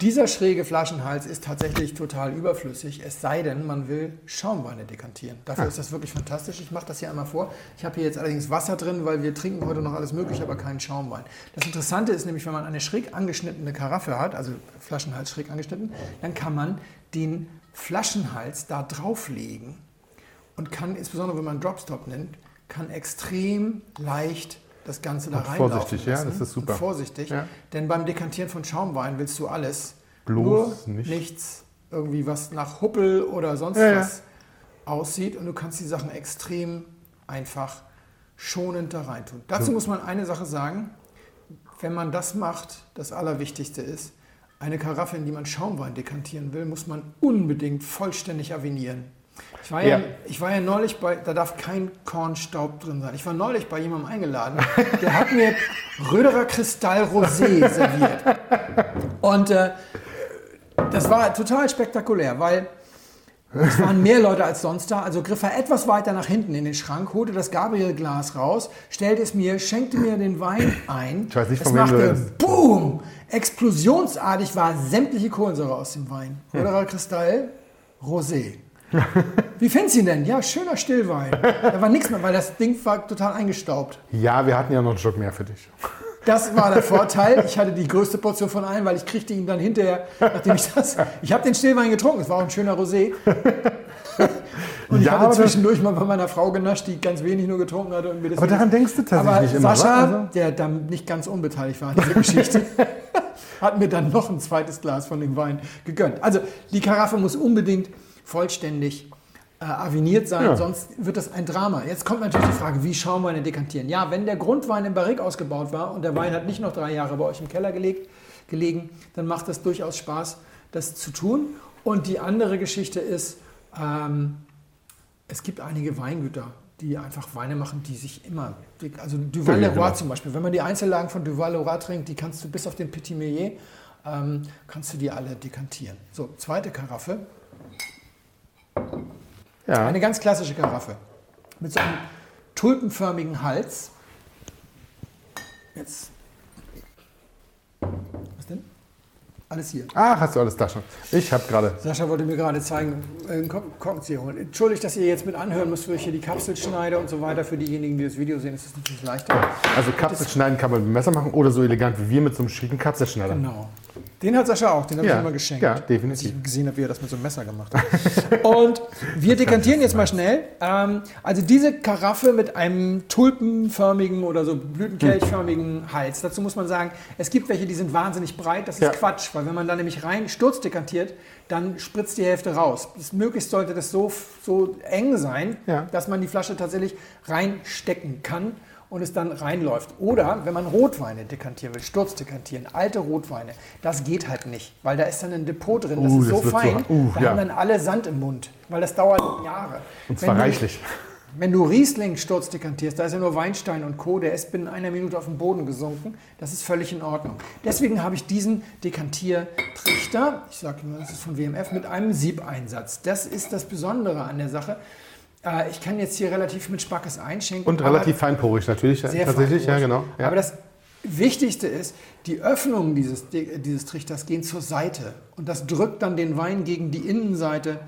S2: Dieser schräge Flaschenhals ist tatsächlich total überflüssig, es sei denn, man will Schaumweine dekantieren. Dafür
S3: Ah.
S2: ist das wirklich fantastisch. Ich mache das hier einmal vor. Ich habe hier jetzt allerdings Wasser drin, weil wir trinken heute noch alles Mögliche, aber keinen Schaumwein. Das Interessante ist nämlich, wenn man eine schräg angeschnittene Karaffe hat, also Flaschenhals schräg angeschnitten, dann kann man den Flaschenhals da drauflegen und kann, insbesondere wenn man Dropstop nimmt, kann extrem leicht das Ganze da
S3: Und
S2: reinlaufen
S3: vorsichtig, ja,
S2: lassen.
S3: das ist super.
S2: Und vorsichtig,
S3: Ja.
S2: denn beim Dekantieren von Schaumwein willst du alles,
S3: Bloß
S2: nur
S3: nicht.
S2: nichts irgendwie was nach Huppel oder sonst
S3: Ja, ja.
S2: was aussieht und du kannst die Sachen extrem einfach schonend da reintun. Dazu muss man eine Sache sagen, wenn man das macht, das Allerwichtigste ist, eine Karaffe, in die man Schaumwein dekantieren will, muss man unbedingt vollständig avinieren. Ich war ja,
S3: Ja.
S2: ich war ja neulich bei, da darf kein Kornstaub drin sein. Ich war neulich bei jemandem eingeladen, der hat mir Röderer Kristall Rosé serviert. Und äh, das war total spektakulär, weil es waren mehr Leute als sonst da. Also griff er etwas weiter nach hinten in den Schrank, holte das Gabriel-Glas raus, stellte es mir, schenkte mir den Wein ein.
S3: Ich weiß nicht,
S2: es machte. Boom! Explosionsartig war sämtliche Kohlensäure aus dem Wein.
S3: Hm.
S2: Röderer Kristall Rosé. Wie findest du ihn denn? Ja, schöner Stillwein. Da war nichts mehr, weil das Ding war total eingestaubt.
S3: Ja, wir hatten ja noch einen Stock mehr für dich.
S2: Das war der Vorteil. Ich hatte die größte Portion von allen, weil ich kriegte ihn dann hinterher, nachdem ich das. Ich habe den Stillwein getrunken, es war auch ein schöner Rosé. Und ich
S3: Ja,
S2: hatte
S3: das-
S2: zwischendurch mal bei meiner Frau genascht, die ganz wenig nur getrunken hatte. Und mir
S3: Aber daran denkst du tatsächlich
S2: aber
S3: nicht immer,
S2: Sascha?
S3: Also-
S2: der dann nicht ganz unbeteiligt war an dieser Geschichte, hat mir dann noch ein zweites Glas von dem Wein gegönnt. Also die Karaffe muss unbedingt vollständig äh, aviniert sein,
S3: Ja.
S2: sonst wird das ein Drama. Jetzt kommt natürlich die Frage, wie Schaumweine dekantieren. Ja, wenn der Grundwein im Barrique ausgebaut war und der Wein hat nicht noch drei Jahre bei euch im Keller gelegt, gelegen, dann macht das durchaus Spaß, das zu tun. Und die andere Geschichte ist, ähm, es gibt einige Weingüter, die einfach Weine machen, die sich immer, also Duval
S3: Ja,
S2: Leroy
S3: genau.
S2: zum Beispiel, wenn man die Einzellagen von Duval Leroy trinkt, die kannst du bis auf den Petit Meillet, ähm, kannst du die alle dekantieren. So, zweite Karaffe,
S3: Ja.
S2: eine ganz klassische Karaffe mit so einem tulpenförmigen Hals. Jetzt. Was denn? Alles hier.
S3: Ach, hast du alles da schon. Ich habe gerade.
S2: Sascha wollte mir gerade zeigen, äh, einen Kork- Korkenzieher holen. Entschuldigt, dass ihr jetzt mit anhören müsst, wo ich hier die Kapsel schneide und so weiter. Für diejenigen, die das Video sehen, ist es natürlich leichter.
S3: Also Kapselschneiden kann man mit dem Messer machen oder so elegant wie wir mit so einem schicken Kapselschneider.
S2: Genau. Den hat Sascha auch, den habe
S3: Ja,
S2: ich immer geschenkt.
S3: ja,
S2: Als
S3: definitiv.
S2: ich gesehen habe, wie er das mit so einem Messer gemacht hat. Und wir dekantieren jetzt mal schnell. Ähm, also diese Karaffe mit einem tulpenförmigen oder so blütenkelchförmigen Hals. Dazu muss man sagen, es gibt welche, die sind wahnsinnig breit. Das ist
S3: Ja.
S2: Quatsch, weil wenn man da nämlich rein Sturz dekantiert, dann spritzt die Hälfte raus. Das, möglichst sollte das so, so eng sein, dass man die Flasche tatsächlich reinstecken kann und es dann reinläuft. Oder wenn man Rotweine dekantieren will, Sturz dekantieren, alte Rotweine, das geht halt nicht, weil da ist dann ein Depot drin, das
S3: Uh,
S2: ist so
S3: das wird so-
S2: fein,
S3: uh,
S2: da
S3: ja.
S2: haben dann alle Sand im Mund, weil das dauert Jahre.
S3: Und zwar
S2: Wenn du-
S3: reichlich.
S2: Wenn du Riesling Sturz dekantierst, da ist ja nur Weinstein und Co., der ist binnen einer Minute auf den Boden gesunken. Das ist völlig in Ordnung. Deswegen habe ich diesen Dekantiertrichter, ich sage immer, das ist von WMF, mit einem Siebeinsatz. Das ist das Besondere an der Sache. Äh, Ich kann jetzt hier relativ mit Spackes einschenken.
S3: Und relativ feinporig natürlich.
S2: sehr
S3: tatsächlich, ja,
S2: feinporig.
S3: genau. Ja.
S2: Aber das Wichtigste ist, die Öffnungen dieses, dieses Trichters gehen zur Seite. Und das drückt dann den Wein gegen die Innenseite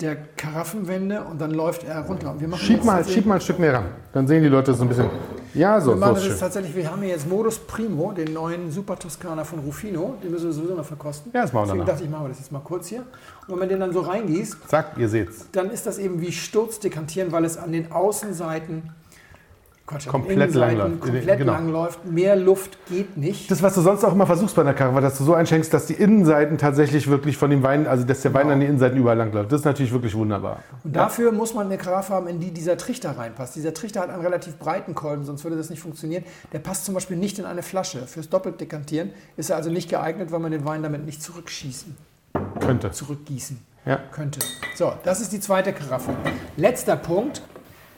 S2: der Karaffenwände und dann läuft er runter. Und wir machen
S3: schieb, mal, schieb mal ein Stück näher ran. Dann sehen die Leute so ein bisschen. Ja, so,
S2: wir machen
S3: so
S2: das
S3: schön.
S2: tatsächlich, wir haben hier jetzt Modus Primo, den neuen Super Toskana von Rufino. Den müssen wir sowieso noch verkosten.
S3: Ja, das machen wir
S2: Deswegen
S3: danach.
S2: dachte ich, machen wir das jetzt mal kurz hier. Und wenn man den dann so reingießt,
S3: Zack, ihr seht's.
S2: dann ist das eben wie Sturzdekantieren, weil es an den Außenseiten, Quatsch, den
S3: Komplett langläuft.
S2: komplett
S3: Genau.
S2: langläuft. Mehr Luft geht nicht.
S3: Das, was du sonst auch immer versuchst bei einer Karaffe, dass du so einschenkst, dass die Innenseiten tatsächlich wirklich von dem Wein, also dass der Wein
S2: Genau.
S3: an die Innenseiten überall langläuft. Das ist natürlich wirklich wunderbar.
S2: Und dafür muss man eine Karaffe haben, in die dieser Trichter reinpasst. Dieser Trichter hat einen relativ breiten Kolben, sonst würde das nicht funktionieren. Der passt zum Beispiel nicht in eine Flasche. Fürs Doppeldekantieren ist er also nicht geeignet, weil man den Wein damit nicht zurückschießen,
S3: Könnte.
S2: zurückgießen
S3: Ja.
S2: könnte. So, das ist die zweite Karaffe. Letzter Punkt,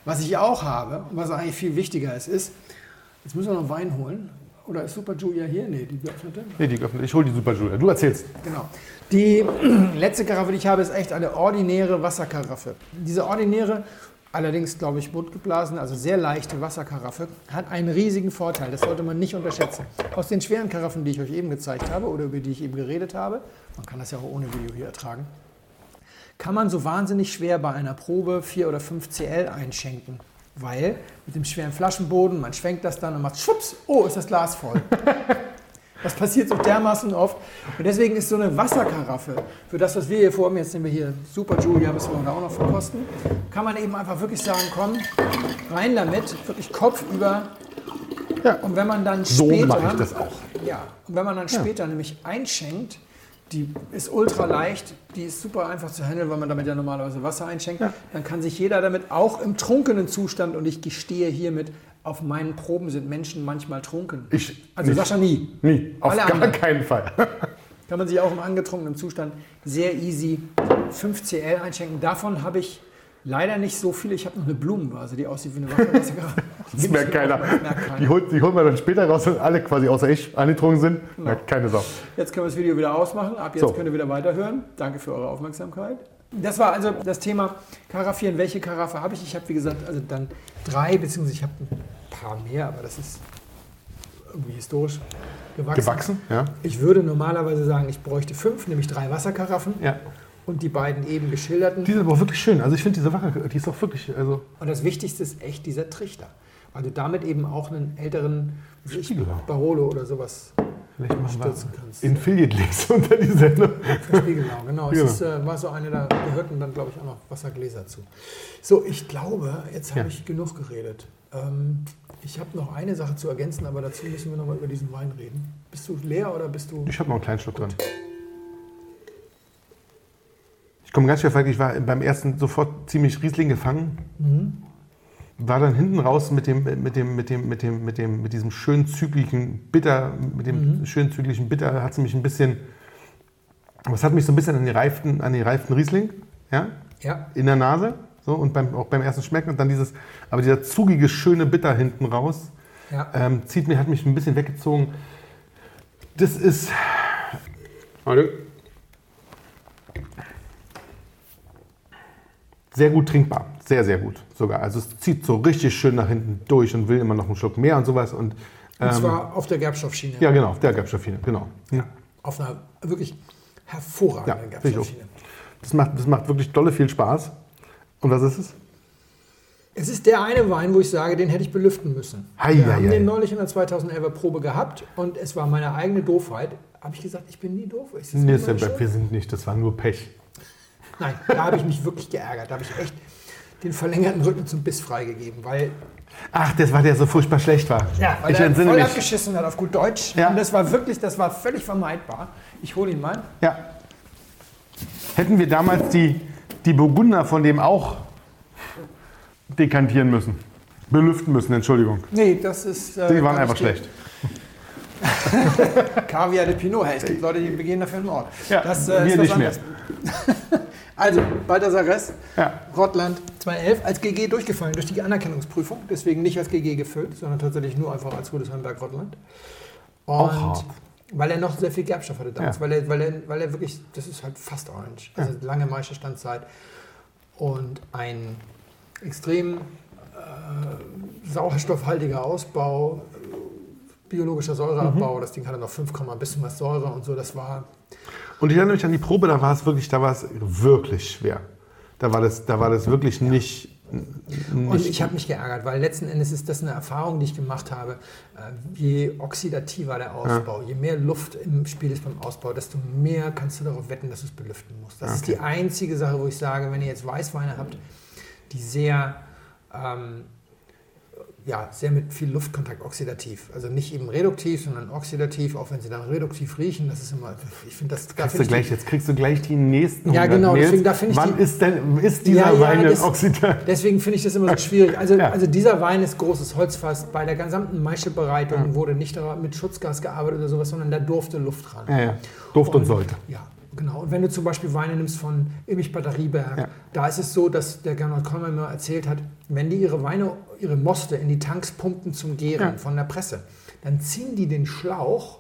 S2: was ich auch habe und was eigentlich viel wichtiger ist, ist, jetzt müssen wir noch Wein holen. Oder ist Super Julia hier? Nee, die geöffnete.
S3: Nee, die geöffnet. Ich hole die Super Julia. Du erzählst.
S2: Genau. Die letzte Karaffe, die ich habe, ist echt eine ordinäre Wasserkaraffe. Diese ordinäre, allerdings glaube ich mundgeblasen, also sehr leichte Wasserkaraffe, hat einen riesigen Vorteil. Das sollte man nicht unterschätzen. Aus den schweren Karaffen, die ich euch eben gezeigt habe oder über die ich eben geredet habe, man kann das ja auch ohne Video hier ertragen, kann man so wahnsinnig schwer bei einer Probe 4 oder 5 CL einschenken. Weil mit dem schweren Flaschenboden, man schwenkt das dann und macht schwupps, oh, ist das Glas voll. Das passiert so dermaßen oft. Und deswegen ist so eine Wasserkaraffe, für das, was wir hier vorhaben, jetzt nehmen wir hier Super Julia, müssen wir da auch noch verkosten, kann man eben einfach wirklich sagen, komm, rein damit, wirklich Kopf über.
S3: Ja.
S2: Und wenn man dann
S3: So
S2: später,
S3: mache ich das auch.
S2: ja, und wenn man dann später nämlich einschenkt, die ist ultra leicht, die ist super einfach zu handeln, weil man damit ja normalerweise Wasser einschenkt. Dann kann sich jeder damit auch im trunkenen Zustand, und ich gestehe hiermit, auf meinen Proben sind Menschen manchmal trunken.
S3: Ich
S2: Also
S3: nicht.
S2: Sascha nie.
S3: Nie. Auf
S2: Alle
S3: gar
S2: anderen.
S3: keinen Fall.
S2: Kann man sich auch im angetrunkenen Zustand sehr easy 5 CL einschenken. Davon habe ich leider nicht so viele. Ich habe noch eine Blumenvase, die aussieht wie eine Wasserkaraffe.
S3: Das merkt keiner.
S2: Das merkt keiner.
S3: Die, holt, die holen wir dann später raus, wenn alle quasi außer ich angetrunken sind. Merkt keine Sau.
S2: Jetzt können wir das Video wieder ausmachen. Ab jetzt
S3: So.
S2: könnt ihr wieder weiterhören. Danke für eure Aufmerksamkeit. Das war also das Thema Karaffieren. Welche Karaffe habe ich? Ich habe, wie gesagt, also dann drei, beziehungsweise ich habe ein paar mehr, aber das ist irgendwie historisch gewachsen.
S3: Gewachsen? Ja.
S2: Ich würde normalerweise sagen, ich bräuchte fünf, nämlich drei Wasserkaraffen
S3: ja.
S2: Und die beiden eben geschilderten.
S3: Die sind aber auch wirklich schön. Also ich finde diese Wache, die ist auch wirklich, also
S2: Und das Wichtigste ist echt dieser Trichter. Weil du damit eben auch einen älteren was weiß ich,
S3: Spiegel.
S2: Barolo oder sowas
S3: vielleicht machen
S2: stürzen
S3: wir
S2: kannst.
S3: Affiliate-Links unter die Sendung.
S2: Spiegelau, genau. Es
S3: Genau.
S2: ist, äh, war so eine, da gehörten dann, glaube ich, auch noch Wassergläser zu. So, ich glaube, jetzt habe
S3: Ja.
S2: ich genug geredet. Ähm, ich habe noch eine Sache zu ergänzen, aber dazu müssen wir noch mal über diesen Wein reden. Bist du leer oder bist du...
S3: Ich habe noch einen kleinen Schluck dran. Ich komme ganz schwer vor, ich war beim ersten sofort ziemlich Riesling gefangen. War dann hinten raus mit dem, mit dem, mit dem, mit dem, mit dem, mit diesem schön züglichen Bitter, mit dem schön züglichen Bitter hat es mich ein bisschen, was hat mich so ein bisschen an die reiften, an die reiften Riesling, ja,
S2: Ja,
S3: in der Nase, so und beim, auch beim ersten Schmecken und dann dieses, aber dieser zugige schöne Bitter hinten raus,
S2: ja.
S3: ähm, zieht mir, hat mich ein bisschen weggezogen. Das ist. Warte. Sehr gut trinkbar. Sehr, sehr gut sogar. Also es zieht so richtig schön nach hinten durch und will immer noch einen Schluck mehr und sowas. Und,
S2: Und
S3: ähm,
S2: zwar auf der Gerbstoffschiene.
S3: ja, genau, der Gerbstoffschiene, genau.
S2: Auf einer wirklich hervorragenden
S3: Ja.
S2: Gerbstoffschiene.
S3: Das macht, das macht wirklich dolle viel Spaß. Und was ist es?
S2: Es ist der eine Wein, wo ich sage, den hätte ich belüften müssen.
S3: Hei,
S2: wir
S3: hei,
S2: haben
S3: hei.
S2: den neulich in der 2011er Probe gehabt und es war meine eigene Doofheit. Habe ich gesagt, ich bin nie doof. Ist
S3: Nee, ist ja- wir sind nicht, das war nur Pech.
S2: Nein, da habe ich mich wirklich geärgert. Da habe ich echt den verlängerten Rücken zum Biss freigegeben, weil,
S3: Ach, das war der so furchtbar schlecht war.
S2: ja, weil
S3: ich
S2: er
S3: entsinne
S2: voll
S3: mich.
S2: abgeschissen hat auf gut Deutsch.
S3: Ja.
S2: Und das war wirklich, das war völlig vermeidbar. Ich hole ihn mal.
S3: Ja. Hätten wir damals die, die Burgunder von dem auch dekantieren müssen. Belüften müssen, Entschuldigung.
S2: Nee, das ist. äh,
S3: Die waren einfach schlecht.
S2: Kaviar de Pinot. Hey, es gibt Leute, die begehen dafür einen Mord.
S3: Ja,
S2: das,
S3: wir
S2: ist was
S3: nicht mehr.
S2: also, Balthasar Rest,
S3: Ja.
S2: Rottland 2011, als GG durchgefallen durch die Anerkennungsprüfung. Deswegen nicht als GG gefüllt, sondern tatsächlich nur einfach als Rudesheimberg Rottland. Und
S3: Auch
S2: weil er noch sehr viel Gerbstoff hatte damals.
S3: Ja.
S2: Weil, er, weil, er, weil er wirklich, das ist halt fast orange. Also lange Meisterstandzeit. Und ein extrem äh, sauerstoffhaltiger Ausbau, biologischer Säureabbau. Das Ding hatte noch 5, Komma ein bisschen was Säure und so. Das war
S3: Und ich erinnere mich an die Probe, da war es wirklich, da war es wirklich schwer. Da war das, da war das wirklich nicht,
S2: Und ich habe mich geärgert, weil letzten Endes ist das eine Erfahrung, die ich gemacht habe. Äh, Je oxidativer der Ausbau, je mehr Luft im Spiel ist beim Ausbau, desto mehr kannst du darauf wetten, dass du es belüften musst. Das ist die einzige Sache, wo ich sage, wenn ihr jetzt Weißweine habt, die sehr, ähm, ja, sehr mit viel Luftkontakt oxidativ. Also nicht eben reduktiv, sondern oxidativ, auch wenn sie dann reduktiv riechen. Das ist immer, ich finde das da
S3: Kriegst du
S2: ich
S3: gleich, jetzt kriegst du gleich die nächsten
S2: Ja,
S3: 100
S2: genau,
S3: Mails.
S2: deswegen, da finde ich
S3: Wann
S2: die-
S3: ist denn ist dieser
S2: Ja, ja,
S3: Wein
S2: das-
S3: oxidativ?
S2: Deswegen finde ich das immer so schwierig. Also,
S3: Ja.
S2: also dieser Wein ist großes Holzfass. Bei der gesamten Maischebereitung wurde nicht mit Schutzgas gearbeitet oder sowas, sondern da durfte Luft ran.
S3: Ja, ja. Duft und, sollte.
S2: Ja, genau. Und wenn du zum Beispiel Weine nimmst von Immich Batterieberg,
S3: Ja.
S2: da ist es so, dass der Gernot Kollmann mir erzählt hat, wenn die ihre Weine, ihre Moste in die Tanks pumpen zum Gären
S3: Ja.
S2: von der Presse, dann ziehen die den Schlauch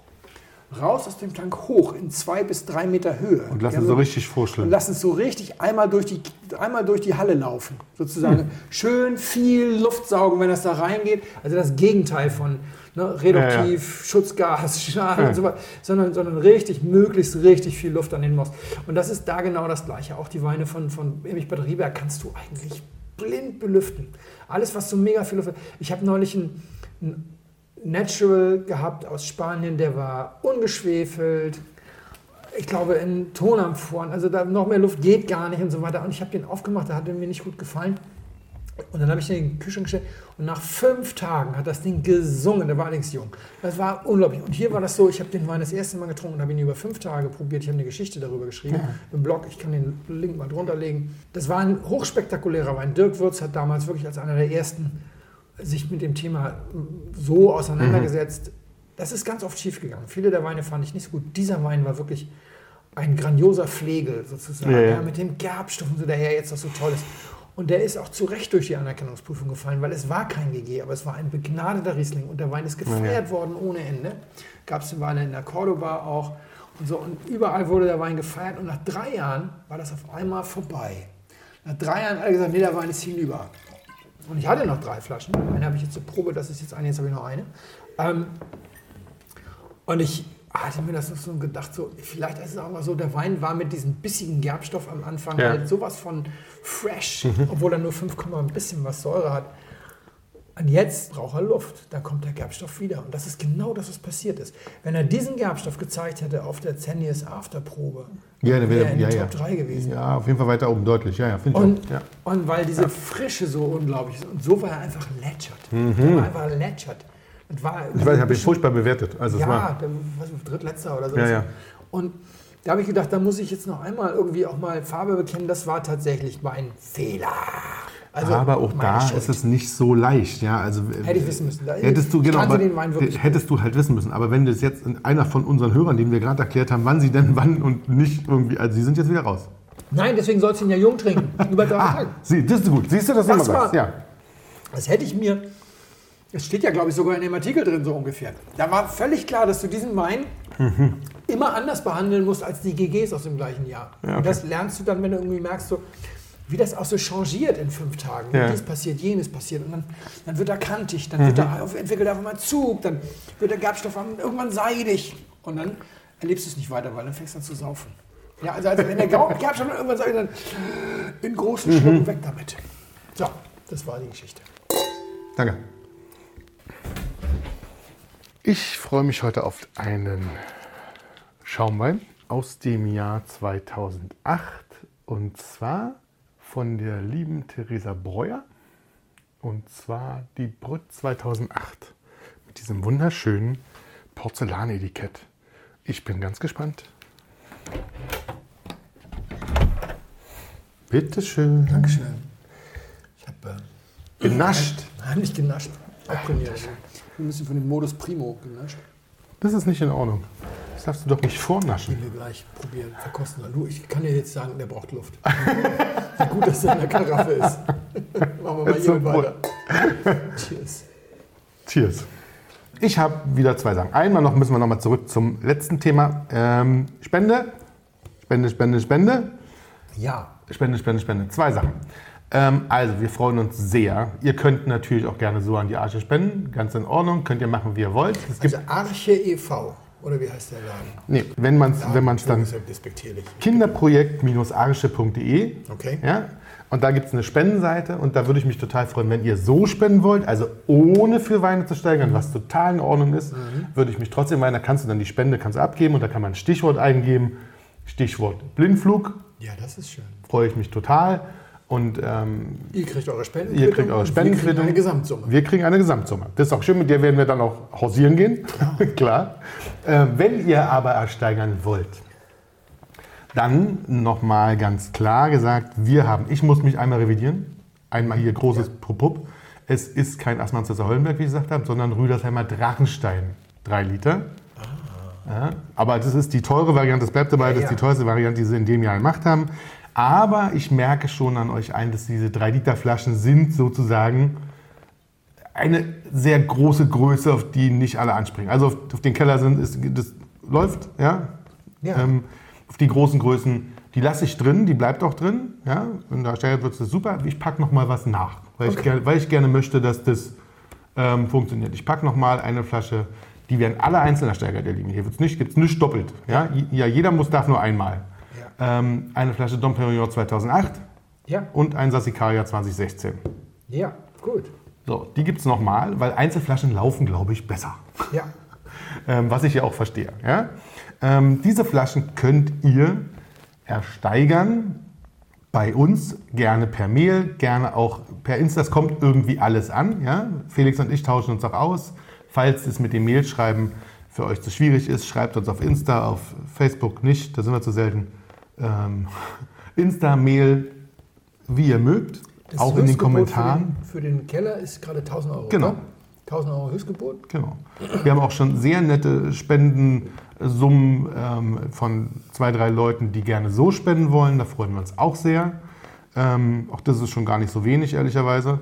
S2: raus aus dem Tank hoch in zwei bis drei Meter Höhe.
S3: Und lassen
S2: Ja,
S3: so richtig
S2: und
S3: vorschlagen.
S2: lassen es so richtig einmal durch die, einmal durch die Halle laufen. Sozusagen
S3: Hm.
S2: schön viel Luft saugen, wenn das da reingeht. Also das Gegenteil von ne, reduktiv, Schutzgas, Schal
S3: Ja.
S2: und so weiter. Sondern, sondern richtig, möglichst richtig viel Luft an den Most. Und das ist da genau das Gleiche. Auch die Weine von, von Emich Batterieberg kannst du eigentlich blind belüften. Alles, was so mega viel. Ich habe neulich einen, einen Natural gehabt aus Spanien, der war ungeschwefelt, ich glaube, in Tonamphoren, also da noch mehr Luft geht gar nicht und so weiter. Und ich habe den aufgemacht, der hat mir nicht gut gefallen. Und dann habe ich den in den Kühlschrank gestellt und nach fünf Tagen hat das Ding gesungen. Der war allerdings jung. Das war unglaublich. Und hier war das so, ich habe den Wein das erste Mal getrunken und habe ihn über fünf Tage probiert. Ich habe eine Geschichte darüber geschrieben im Blog. Ich kann den Link mal drunter legen. Das war ein hochspektakulärer Wein. Dirk Würz hat damals wirklich als einer der ersten sich mit dem Thema so auseinandergesetzt. Das ist ganz oft schiefgegangen. Viele der Weine fand ich nicht so gut. Dieser Wein war wirklich ein grandioser Pflegel sozusagen,
S3: Ja,
S2: ja,
S3: ja.
S2: mit dem Gerbstoff und so, der ja jetzt auch so toll ist. Und der ist auch zu Recht durch die Anerkennungsprüfung gefallen, weil es war kein GG, aber es war ein begnadeter Riesling und der Wein ist gefeiert worden ohne Ende. Gab es den Wein in der Cordoba auch und so und überall wurde der Wein gefeiert und nach drei Jahren war das auf einmal vorbei. Nach drei Jahren alle gesagt, nee, der Wein ist hinüber. Und ich hatte noch drei Flaschen. Eine habe ich jetzt zur Probe, das ist jetzt eine, jetzt habe ich noch eine. Ähm, und ich hatte mir das so gedacht, so, vielleicht ist es auch mal so, der Wein war mit diesem bissigen Gerbstoff am Anfang
S3: Ja.
S2: halt sowas von fresh, obwohl er nur 5, ein bisschen was Säure hat. Und jetzt braucht er Luft, dann kommt der Gerbstoff wieder. Und das ist genau das, was passiert ist. Wenn er diesen Gerbstoff gezeigt hätte auf der 10 Years After Probe,
S3: Ja,
S2: wäre er in
S3: ja,
S2: den
S3: ja.
S2: Top 3 gewesen.
S3: Ja, auf jeden Fall weiter oben deutlich. Ja, ja, finde ich
S2: Und.
S3: Ja.
S2: und weil diese Frische so unglaublich ist. Und so war er einfach lätschert.
S3: Mhm.
S2: Er war einfach lätschert. Und war
S3: Ich weiß, ich habe ihn furchtbar bewertet. Also
S2: ja,
S3: war,
S2: der, was, drittletzter oder so.
S3: Ja, ja.
S2: Und da habe ich gedacht, da muss ich jetzt noch einmal irgendwie auch mal Farbe bekennen. Das war tatsächlich mein Fehler. Also
S3: aber auch da
S2: Schuld.
S3: ist es nicht so leicht. Ja, also,
S2: Hätte ich wissen müssen. Da-
S3: Hättest du, genau, aber hättest du halt wissen müssen. Aber wenn das jetzt einer von unseren Hörern, den wir gerade erklärt haben, wann sie denn wann und nicht irgendwie, also sie sind jetzt wieder raus.
S2: Nein, deswegen sollst du ihn ja jung trinken. Über drei
S3: Ah,
S2: Tage.
S3: sie, das ist gut. Siehst du,
S2: Das
S3: immer
S2: war-?
S3: Ja.
S2: Das hätte ich mir. Es steht ja, glaube ich, sogar in dem Artikel drin, so ungefähr. Da war völlig klar, dass du diesen Wein immer anders behandeln musst als die GGs aus dem gleichen Jahr.
S3: Ja, okay.
S2: Und das lernst du dann, wenn du irgendwie merkst, so, wie das auch so changiert in fünf Tagen.
S3: Ja.
S2: Dies passiert, jenes passiert. Und dann, dann wird er kantig, dann wird er auf, entwickelt er auf einmal Zug, dann wird der Gerbstoff irgendwann seidig. Und dann erlebst du es nicht weiter, weil dann fängst du an zu saufen. Ja, also, also wenn der Gerbstoff irgendwann seidig, dann in großen Schlucken weg damit. So, das war die Geschichte.
S3: Danke. Ich freue mich heute auf einen Schaumwein aus dem Jahr 2008 und zwar von der lieben Theresa Breuer und zwar die Brüt 2008 mit diesem wunderschönen Porzellanetikett. Ich bin ganz gespannt. Bitte schön.
S2: Dankeschön. Ich habe
S3: Genascht.
S2: äh, heimlich genascht. Abtrainiert. Ein bisschen von dem Modus Primo genascht.
S3: Das ist nicht in Ordnung. Das darfst du doch nicht vornaschen.
S2: Wir gleich probieren, verkosten. Du, ich kann dir jetzt sagen, der braucht Luft. Wie gut, dass er in der Karaffe ist. Machen wir mal hier weiter. Cheers.
S3: Cheers. Ich habe wieder zwei Sachen. Einmal noch müssen wir noch mal zurück zum letzten Thema. Ähm, Spende. Spende, Spende, Spende.
S2: Ja,
S3: Spende, Spende, Spende. Zwei Sachen. Ähm, also, wir freuen uns sehr. Ihr könnt natürlich auch gerne so an die Arche spenden. Ganz in Ordnung. Könnt ihr machen, wie ihr wollt. Es gibt
S2: also Arche e.V. Oder wie heißt der Laden?
S3: Nee, wenn man es wenn man's dann
S2: ja despektierlich.
S3: kinderprojekt-arsche.de.
S2: Okay.
S3: Ja? Und da gibt es eine Spendenseite und da würde ich mich total freuen, wenn ihr so spenden wollt, also ohne für Weine zu steigern, was total in Ordnung ist, würde ich mich trotzdem weinen. Da kannst du dann die Spende kannst abgeben und da kann man ein Stichwort eingeben. Stichwort Blindflug,
S2: Ja, das ist schön.
S3: freue ich mich total. Und ähm,
S2: Ihr kriegt eure Spenden.
S3: Ihr kriegt eure Spendenquittung.
S2: eine Gesamtsumme.
S3: Wir kriegen eine Gesamtsumme. Das ist auch schön, mit der werden wir dann auch hausieren gehen. Klar. Äh, wenn ihr aber ersteigern wollt, dann nochmal ganz klar gesagt, wir haben, ich muss mich einmal revidieren. Einmal hier großes Popup. Es ist kein Assmannsesser Hollenberg, wie ich gesagt habe, sondern Rüdersheimer Drachenstein. Drei Liter. Ja, aber das ist die teure Variante, das bleibt dabei,
S2: Ja,
S3: das ist die
S2: ja.
S3: teuerste Variante, die sie in dem Jahr gemacht haben. Aber ich merke schon an euch ein, dass diese 3-Liter-Flaschen sind sozusagen eine sehr große Größe, auf die nicht alle anspringen. Also auf, auf den Keller sind, ist, das läuft, ja.
S2: Ja.
S3: Ähm, auf die großen Größen, die lasse ich drin, die bleibt auch drin, ja. Wenn da steigert wird es super. Ich packe noch mal was nach, weil, ich,
S2: Okay.
S3: gerne, weil ich gerne möchte, dass das ähm, funktioniert. Ich packe noch mal eine Flasche, die werden alle einzeln ersteigert, ihr Lieben. Hier wird's nicht, gibt es nicht doppelt. Ja? ja, jeder muss darf nur einmal. Ähm, eine Flasche Dom Perignon 2008
S2: Ja,
S3: und ein Sassicaria 2016.
S2: ja, gut.
S3: So, die gibt es nochmal, weil Einzelflaschen laufen, glaube ich, besser.
S2: Ja,
S3: Ähm, was ich ja auch verstehe. Ja? Ähm, diese Flaschen könnt ihr ersteigern bei uns, gerne per Mail, gerne auch per Insta. Es kommt irgendwie alles an. Ja? Felix und ich tauschen uns auch aus. Falls es mit dem Mailschreiben für euch zu schwierig ist, schreibt uns auf Insta, auf Facebook nicht, da sind wir zu selten. Ähm, Insta, Mail, wie ihr mögt,
S2: das
S3: auch in den Kommentaren.
S2: Für den, für den Keller ist gerade 1000 Euro.
S3: Genau.
S2: oder? 1000 Euro Höchstgebot.
S3: Genau. Wir haben auch schon sehr nette Spendensummen ähm, von zwei, drei Leuten, die gerne so spenden wollen. Da freuen wir uns auch sehr. Ähm, auch das ist schon gar nicht so wenig, ehrlicherweise.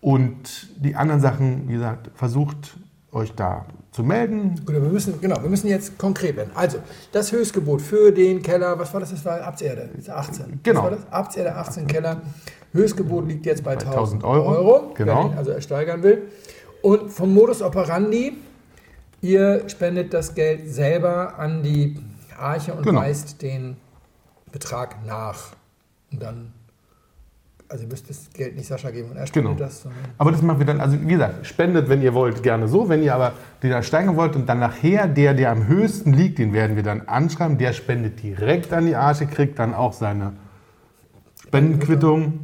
S3: Und die anderen Sachen, wie gesagt, versucht euch da zu melden.
S2: Gut, aber wir müssen, genau, wir müssen jetzt konkret werden. Also, das Höchstgebot für den Keller, was war das? Das war Abtserde, das ist 18.
S3: Genau.
S2: Abtserde 18 Keller. Höchstgebot liegt jetzt bei 1000
S3: 1000
S2: Euro,
S3: Euro, genau.
S2: also ersteigern will. Und vom Modus operandi, ihr spendet das Geld selber an die Arche und
S3: Genau.
S2: weist den Betrag nach. Und dann, also ihr müsst das Geld nicht Sascha geben und er spendet
S3: Genau.
S2: das,
S3: Aber das machen wir dann, also wie gesagt, spendet, wenn ihr wollt, gerne so. Wenn ihr aber den ersteigern wollt und dann nachher der, der am höchsten liegt, den werden wir dann anschreiben, der spendet direkt an die Arche, kriegt dann auch seine Spendenquittung,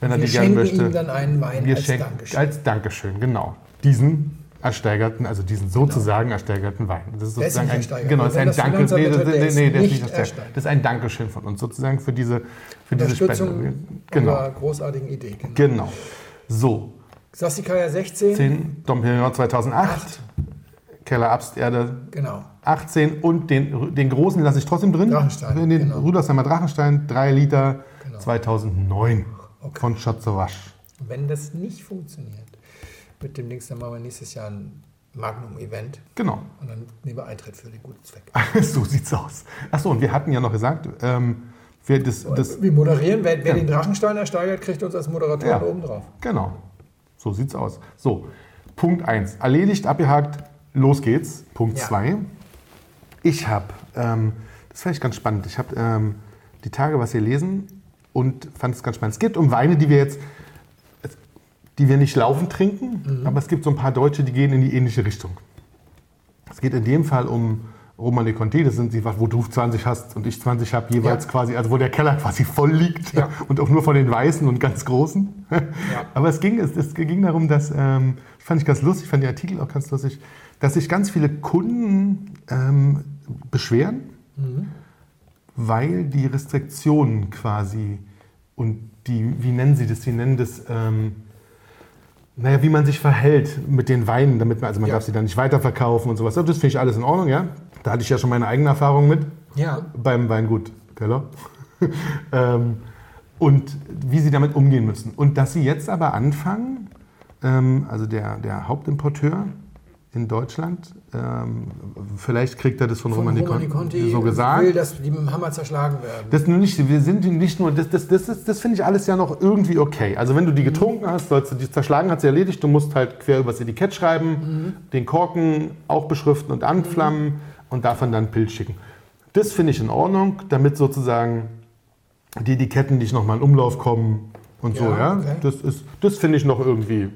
S3: wenn er
S2: wir
S3: die gerne
S2: schenken
S3: möchte.
S2: ihm dann einen Wein
S3: wir
S2: als
S3: schenken
S2: Dankeschön.
S3: als Dankeschön, genau. Diesen ersteigerten, also diesen sozusagen ersteigerten Wein. Das ist sozusagen ein,
S2: ersteigert.
S3: genau, das ist ein
S2: das
S3: Danke, nee, das,
S2: der
S3: nee,
S2: ist
S3: nee, der ist
S2: nicht
S3: ersteigert. Das ist ein Dankeschön von uns sozusagen für diese, für diese Spende. Genau,
S2: großartigen Idee. Genau.
S3: genau. So,
S2: Sassikaya 16.
S3: 10, Dom Perignon 2008, Keller Absterde
S2: Genau.
S3: 18 und den, den großen lasse ich trotzdem drin.
S2: Drachenstein,
S3: Den
S2: genau.
S3: Rüdersheimer Drachenstein, 3 Liter,
S2: Genau.
S3: 2009
S2: Okay.
S3: von Schatzowasch.
S2: Wenn das nicht funktioniert mit dem Dings, dann machen wir nächstes Jahr ein Magnum-Event
S3: Genau.
S2: und dann nehmen wir Eintritt für den guten Zweck.
S3: so sieht's aus. Achso, und wir hatten ja noch gesagt, ähm, wir das, das,
S2: wir moderieren, wer, wer
S3: Ja.
S2: den Drachenstein ersteigert, kriegt uns als Moderator
S3: Ja.
S2: oben drauf.
S3: genau, so sieht's aus. So, Punkt 1, erledigt, abgehakt, los geht's. Punkt
S2: Ja.
S3: 2, ich habe, ähm, das fand ich ganz spannend, ich habe ähm, die Tage was hier lesen und fand es ganz spannend. Es geht um Weine, die wir jetzt, die wir nicht laufend trinken, aber es gibt so ein paar Deutsche, die gehen in die ähnliche Richtung. Es geht in dem Fall um Romane Conti, das sind die, wo du 20 hast und ich 20 habe, jeweils
S2: Ja.
S3: quasi, also wo der Keller quasi voll liegt
S2: Ja.
S3: und auch nur von den Weißen und ganz Großen. Aber es ging, es, es ging darum, dass, ähm, fand ich ganz lustig, ich fand den Artikel auch ganz lustig, dass sich ganz viele Kunden ähm, beschweren, weil die Restriktionen quasi und die, wie nennen sie das, sie nennen das, ähm, naja, wie man sich verhält mit den Weinen, damit man, also man
S2: Ja.
S3: darf sie dann nicht weiterverkaufen und sowas. Das finde ich alles in Ordnung, ja. Da hatte ich ja schon meine eigene Erfahrung mit
S2: Ja.
S3: beim Weingut Keller. ähm, und wie sie damit umgehen müssen. Und dass sie jetzt aber anfangen, ähm, also der, der Hauptimporteur in Deutschland. Ähm, vielleicht kriegt er das von,
S2: Von
S3: Romani
S2: Romani
S3: Conti so gesagt.
S2: will, dass die mit dem Hammer zerschlagen werden.
S3: Das nicht, wir sind nicht nur, das, das, das, das, das finde ich alles ja noch irgendwie okay. Also wenn du die getrunken hast, sollst du die zerschlagen, hat sie erledigt, du musst halt quer übers Etikett schreiben, den Korken auch beschriften und anflammen und davon dann Bild schicken. Das finde ich in Ordnung, damit sozusagen die Etiketten nicht nochmal in Umlauf kommen und so,
S2: Ja,
S3: ja.
S2: okay.
S3: Das, ist, das finde ich noch irgendwie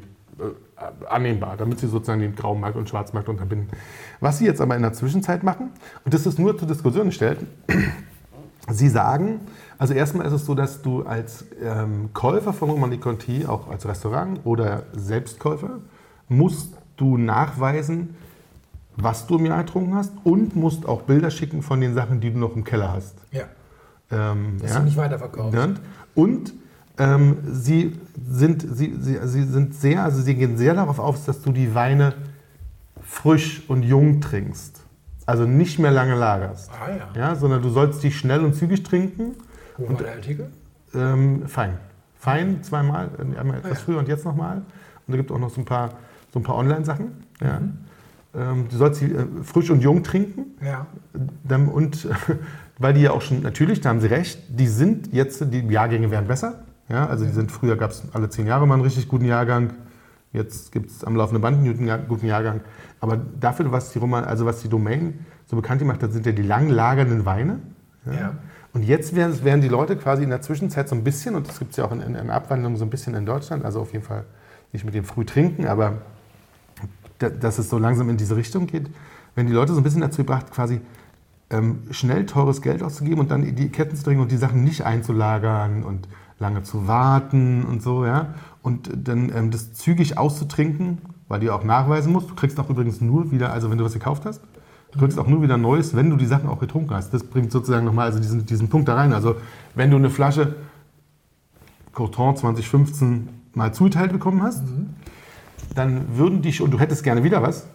S3: annehmbar, damit sie sozusagen den Graumarkt und Schwarzmarkt unterbinden. Was sie jetzt aber in der Zwischenzeit machen, und das ist nur zur Diskussion gestellt, Sie sagen, also erstmal ist es so, dass du als ähm, Käufer von Romani Conti, auch als Restaurant oder Selbstkäufer, musst du nachweisen, was du im Jahr getrunken hast und musst auch Bilder schicken von den Sachen, die du noch im Keller hast.
S2: Ja,
S3: Ähm,
S2: dass
S3: ja.
S2: du nicht weiterverkaufst.
S3: Genannt. Und ähm, sie, sind, sie, sie, sie sind sehr, also sie gehen sehr darauf auf, dass du die Weine frisch und jung trinkst. Also nicht mehr lange lagerst.
S2: Ah ja.
S3: Ja, sondern du sollst die schnell und zügig trinken.
S2: Wo war der Artikel?
S3: Ähm, fein. Fein zweimal, äh, einmal etwas
S2: Ah, ja.
S3: früher und jetzt nochmal. Und da gibt es auch noch so ein paar, so ein paar Online-Sachen. Ja.
S2: Mhm.
S3: Ähm, du sollst sie äh, frisch und jung trinken.
S2: Ja.
S3: Dann- Und weil die ja auch schon, natürlich, da haben sie recht, die sind jetzt, die Jahrgänge werden besser. Ja, also die sind, früher gab es alle zehn Jahre mal einen richtig guten Jahrgang. Jetzt gibt es am laufenden Band einen guten, Jahr- guten Jahrgang. Aber dafür, was die, Roman, also was die Domain so bekannt gemacht hat, sind ja die lang lagernden Weine.
S2: Ja.
S3: Und jetzt werden, werden die Leute quasi in der Zwischenzeit so ein bisschen, und das gibt es ja auch in, in, in Abwandlung so ein bisschen in Deutschland, also auf jeden Fall nicht mit dem früh trinken, aber da, dass es so langsam in diese Richtung geht, werden die Leute so ein bisschen dazu gebracht, quasi ähm, schnell teures Geld auszugeben und dann in die Ketten zu dringen und die Sachen nicht einzulagern und lange zu warten und so, ja. Und dann ähm, das zügig auszutrinken, weil du ja auch nachweisen musst. Du kriegst auch übrigens nur wieder, also wenn du was gekauft hast, du kriegst auch nur wieder Neues, wenn du die Sachen auch getrunken hast. Das bringt sozusagen nochmal also diesen, diesen Punkt da rein. Also wenn du eine Flasche Coton 2015 mal zugeteilt bekommen hast, dann würden die, und du hättest gerne wieder was,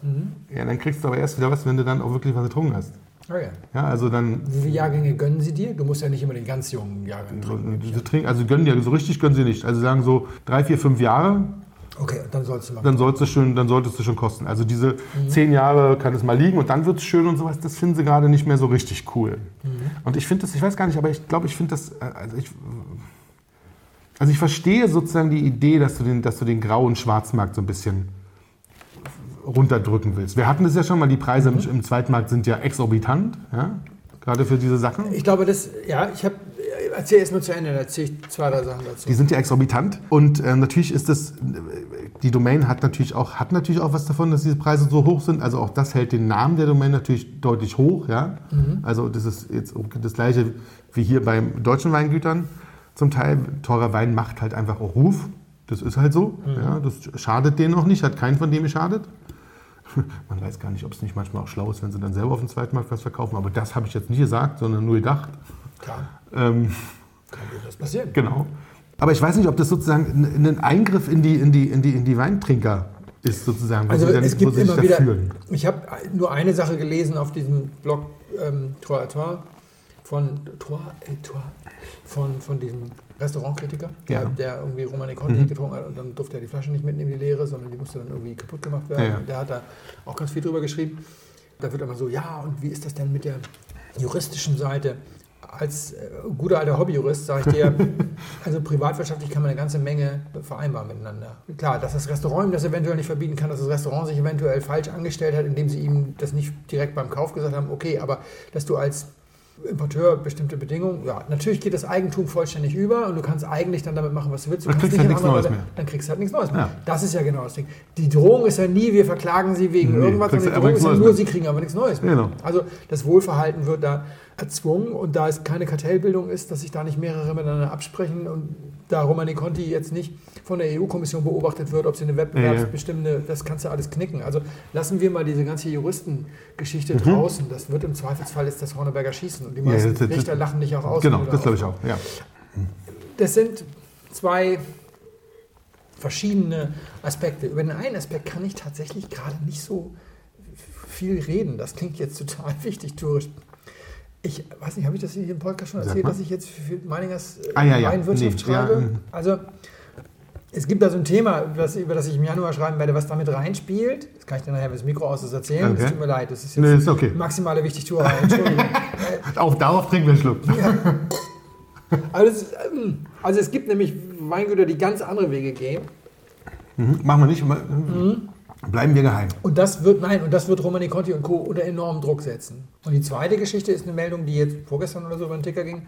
S3: ja, dann kriegst du aber erst wieder was, wenn du dann auch wirklich was getrunken hast.
S2: Okay.
S3: Ja, also dann,
S2: Wie viele Jahrgänge gönnen sie dir? Du musst ja nicht immer den ganz jungen Jahrgang trinken.
S3: sie trinken, also gönnen ja, so richtig gönnen sie nicht. Also sagen so drei, vier, fünf Jahre,
S2: Okay, dann sollst du mal.
S3: dann solltest du schon, dann solltest du schon kosten. Also diese zehn Jahre kann es mal liegen und dann wird es schön und sowas, das finden sie gerade nicht mehr so richtig cool. Und ich finde das, ich weiß gar nicht, aber ich glaube, ich finde das, äh, also ich, also ich verstehe sozusagen die Idee, dass du den, dass du den grauen Schwarzmarkt so ein bisschen runterdrücken willst. Wir hatten das ja schon mal, die Preise im, im Zweitmarkt sind ja exorbitant, ja? gerade für diese Sachen.
S2: Ich glaube, das, ja, ich habe, erzähl erst mal zu Ende, da erzähle ich zwei, drei Sachen dazu.
S3: Die sind ja exorbitant und äh, natürlich ist das, die Domain hat natürlich, auch, hat natürlich auch was davon, dass diese Preise so hoch sind. Also auch das hält den Namen der Domain natürlich deutlich hoch. Ja? Also das ist jetzt das gleiche wie hier beim deutschen Weingütern zum Teil. Teurer Wein macht halt einfach auch Ruf. Das ist halt so. Ja? Das schadet denen auch nicht, hat keinen von dem geschadet. Man weiß gar nicht, ob es nicht manchmal auch schlau ist, wenn sie dann selber auf dem Zweitmarkt was verkaufen. Aber das habe ich jetzt nicht gesagt, sondern nur gedacht.
S2: Klar,
S3: Ähm,
S2: kann durchaus passieren.
S3: Genau. Aber ich weiß nicht, ob das sozusagen ein ein Eingriff in die, in die, in die, in die Weintrinker ist, sozusagen,
S2: Also
S3: sie, dann,
S2: es gibt immer wieder,
S3: fühlen.
S2: ich habe nur eine Sache gelesen auf diesem Blog ähm, Trois Trois von, Trois Trois, von, von diesem Restaurantkritiker, der,
S3: Ja. Mhm.
S2: der irgendwie Romane Conti getrunken hat und dann durfte er die Flasche nicht mitnehmen, die leere, sondern die musste dann irgendwie kaputt gemacht werden.
S3: Ja.
S2: Und der hat da auch ganz viel drüber geschrieben. Da wird immer so, ja, und wie ist das denn mit der juristischen Seite? Als äh, guter alter Hobbyjurist sage ich dir, also privatwirtschaftlich kann man eine ganze Menge vereinbaren miteinander. Klar, dass das Restaurant ihm das eventuell nicht verbieten kann, dass das Restaurant sich eventuell falsch angestellt hat, indem sie ihm das nicht direkt beim Kauf gesagt haben, okay, aber dass du als Importeur bestimmte Bedingungen, ja, natürlich geht das Eigentum vollständig über und du kannst eigentlich dann damit machen, was du willst. Du
S3: Dann
S2: kannst
S3: kriegst halt
S2: in
S3: nichts Neues mehr.
S2: Dann kriegst du halt nichts Neues mehr.
S3: Ja.
S2: Das ist ja genau das Ding. Die Drohung ist ja nie, wir verklagen sie wegen
S3: Nee,
S2: irgendwas, sondern die
S3: du
S2: Drohung ist ja nur,
S3: Neues
S2: sie
S3: mehr.
S2: kriegen aber nichts Neues mehr.
S3: Genau.
S2: Also das Wohlverhalten wird da erzwungen und da es keine Kartellbildung ist, dass sich da nicht mehrere miteinander absprechen und da Romani Conti jetzt nicht von der EU-Kommission beobachtet wird, ob sie eine wettbewerbsbestimmende, das kannst du alles knicken. Also lassen wir mal diese ganze Juristengeschichte draußen. Das wird im Zweifelsfall jetzt das Horneberger Schießen und die
S3: Mhm. Ja,
S2: meisten
S3: das-
S2: Richter lachen dich auch aus.
S3: Genau, das
S2: da
S3: glaube ich auch. Ja.
S2: das sind zwei verschiedene Aspekte. Über den einen Aspekt kann ich tatsächlich gerade nicht so viel reden. Das klingt jetzt total wichtig, tourisch. Ich weiß nicht, habe ich das hier im Podcast schon erzählt, dass ich jetzt für Meiningers äh,
S3: Ah, ja, ja.
S2: Weinwirtschaft
S3: Nee, ja,
S2: schreibe?
S3: mhm.
S2: Also Es gibt da so ein Thema, über das ich im Januar schreiben werde, was damit reinspielt. Das kann ich dir nachher, wenn das Mikro aus ist, erzählen.
S3: Okay.
S2: Es tut mir leid, das ist jetzt
S3: Nee, ist okay.
S2: maximale Wichtigtuerei. Entschuldigung.
S3: Auch darauf trinken wir einen Schluck.
S2: also, es ist, ähm, also es gibt nämlich Weingüter, die ganz andere Wege gehen.
S3: Mhm. Machen wir nicht. Bleiben wir geheim.
S2: Und das wird, nein, und das wird Romani Conti und Co. unter enormen Druck setzen. Und die zweite Geschichte ist eine Meldung, die jetzt vorgestern oder so über den Ticker ging,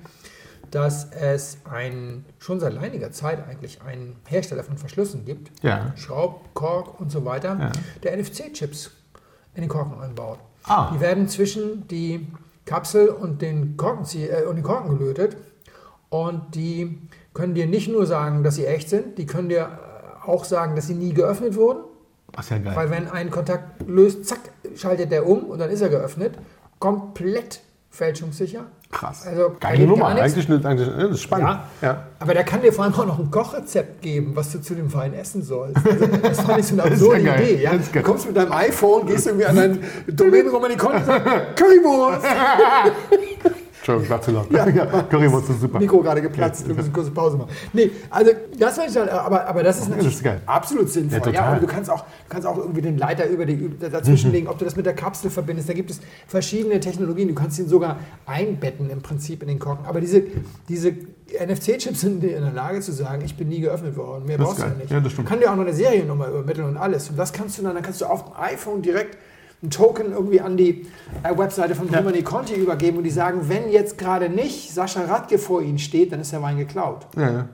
S2: dass es ein, schon seit einiger Zeit eigentlich einen Hersteller von Verschlüssen gibt,
S3: Ja.
S2: Schraub, Kork und so weiter,
S3: Ja.
S2: der NFC-Chips in den Korken einbaut.
S3: Ah.
S2: Die werden zwischen die Kapsel und den Korken, äh, und den Korken gelötet und die können dir nicht nur sagen, dass sie echt sind, die können dir äh, auch sagen, dass sie nie geöffnet wurden.
S3: Ach, ja geil.
S2: Weil wenn ein Kontakt löst, zack, schaltet der um und dann ist er geöffnet. Komplett fälschungssicher.
S3: Krass.
S2: Also,
S3: Geile Nummer. Eigentlich, eigentlich das ist spannend.
S2: Ja.
S3: Ja.
S2: Aber der kann dir vor allem auch noch ein Kochrezept geben, was du zu dem Wein essen sollst. Also, das fand ich so eine absurde
S3: ja.
S2: Idee. Ja? Du kommst mit deinem iPhone, gehst irgendwie an dein Domain Romanikon und sagst, Currywurst.
S3: Entschuldigung, war zu laut. Ja. Currywurst ist super.
S2: Mikro gerade geplatzt, wir müssen kurze Pause machen. Nee, also das war ich halt, aber, aber das ist
S3: das
S2: natürlich
S3: ist geil.
S2: absolut sinnvoll.
S3: Ja,
S2: Ja, du kannst auch, du kannst auch irgendwie den Leiter über die, dazwischen legen, ob du das mit der Kapsel verbindest. Da gibt es verschiedene Technologien. Du kannst ihn sogar einbetten im Prinzip in den Korken. Aber diese, diese NFC-Chips sind in der Lage zu sagen, ich bin nie geöffnet worden. Mehr
S3: Das
S2: brauchst
S3: ist
S2: du ja nicht.
S3: Ja, das stimmt.
S2: Kann dir auch noch eine Seriennummer übermitteln und alles. Und das kannst du dann, dann kannst du auf dem iPhone direkt ein Token irgendwie an die äh, Webseite von Romani Conti übergeben und die sagen, wenn jetzt gerade nicht Sascha Radke vor ihnen steht, dann ist der Wein geklaut.
S3: Ja, ja.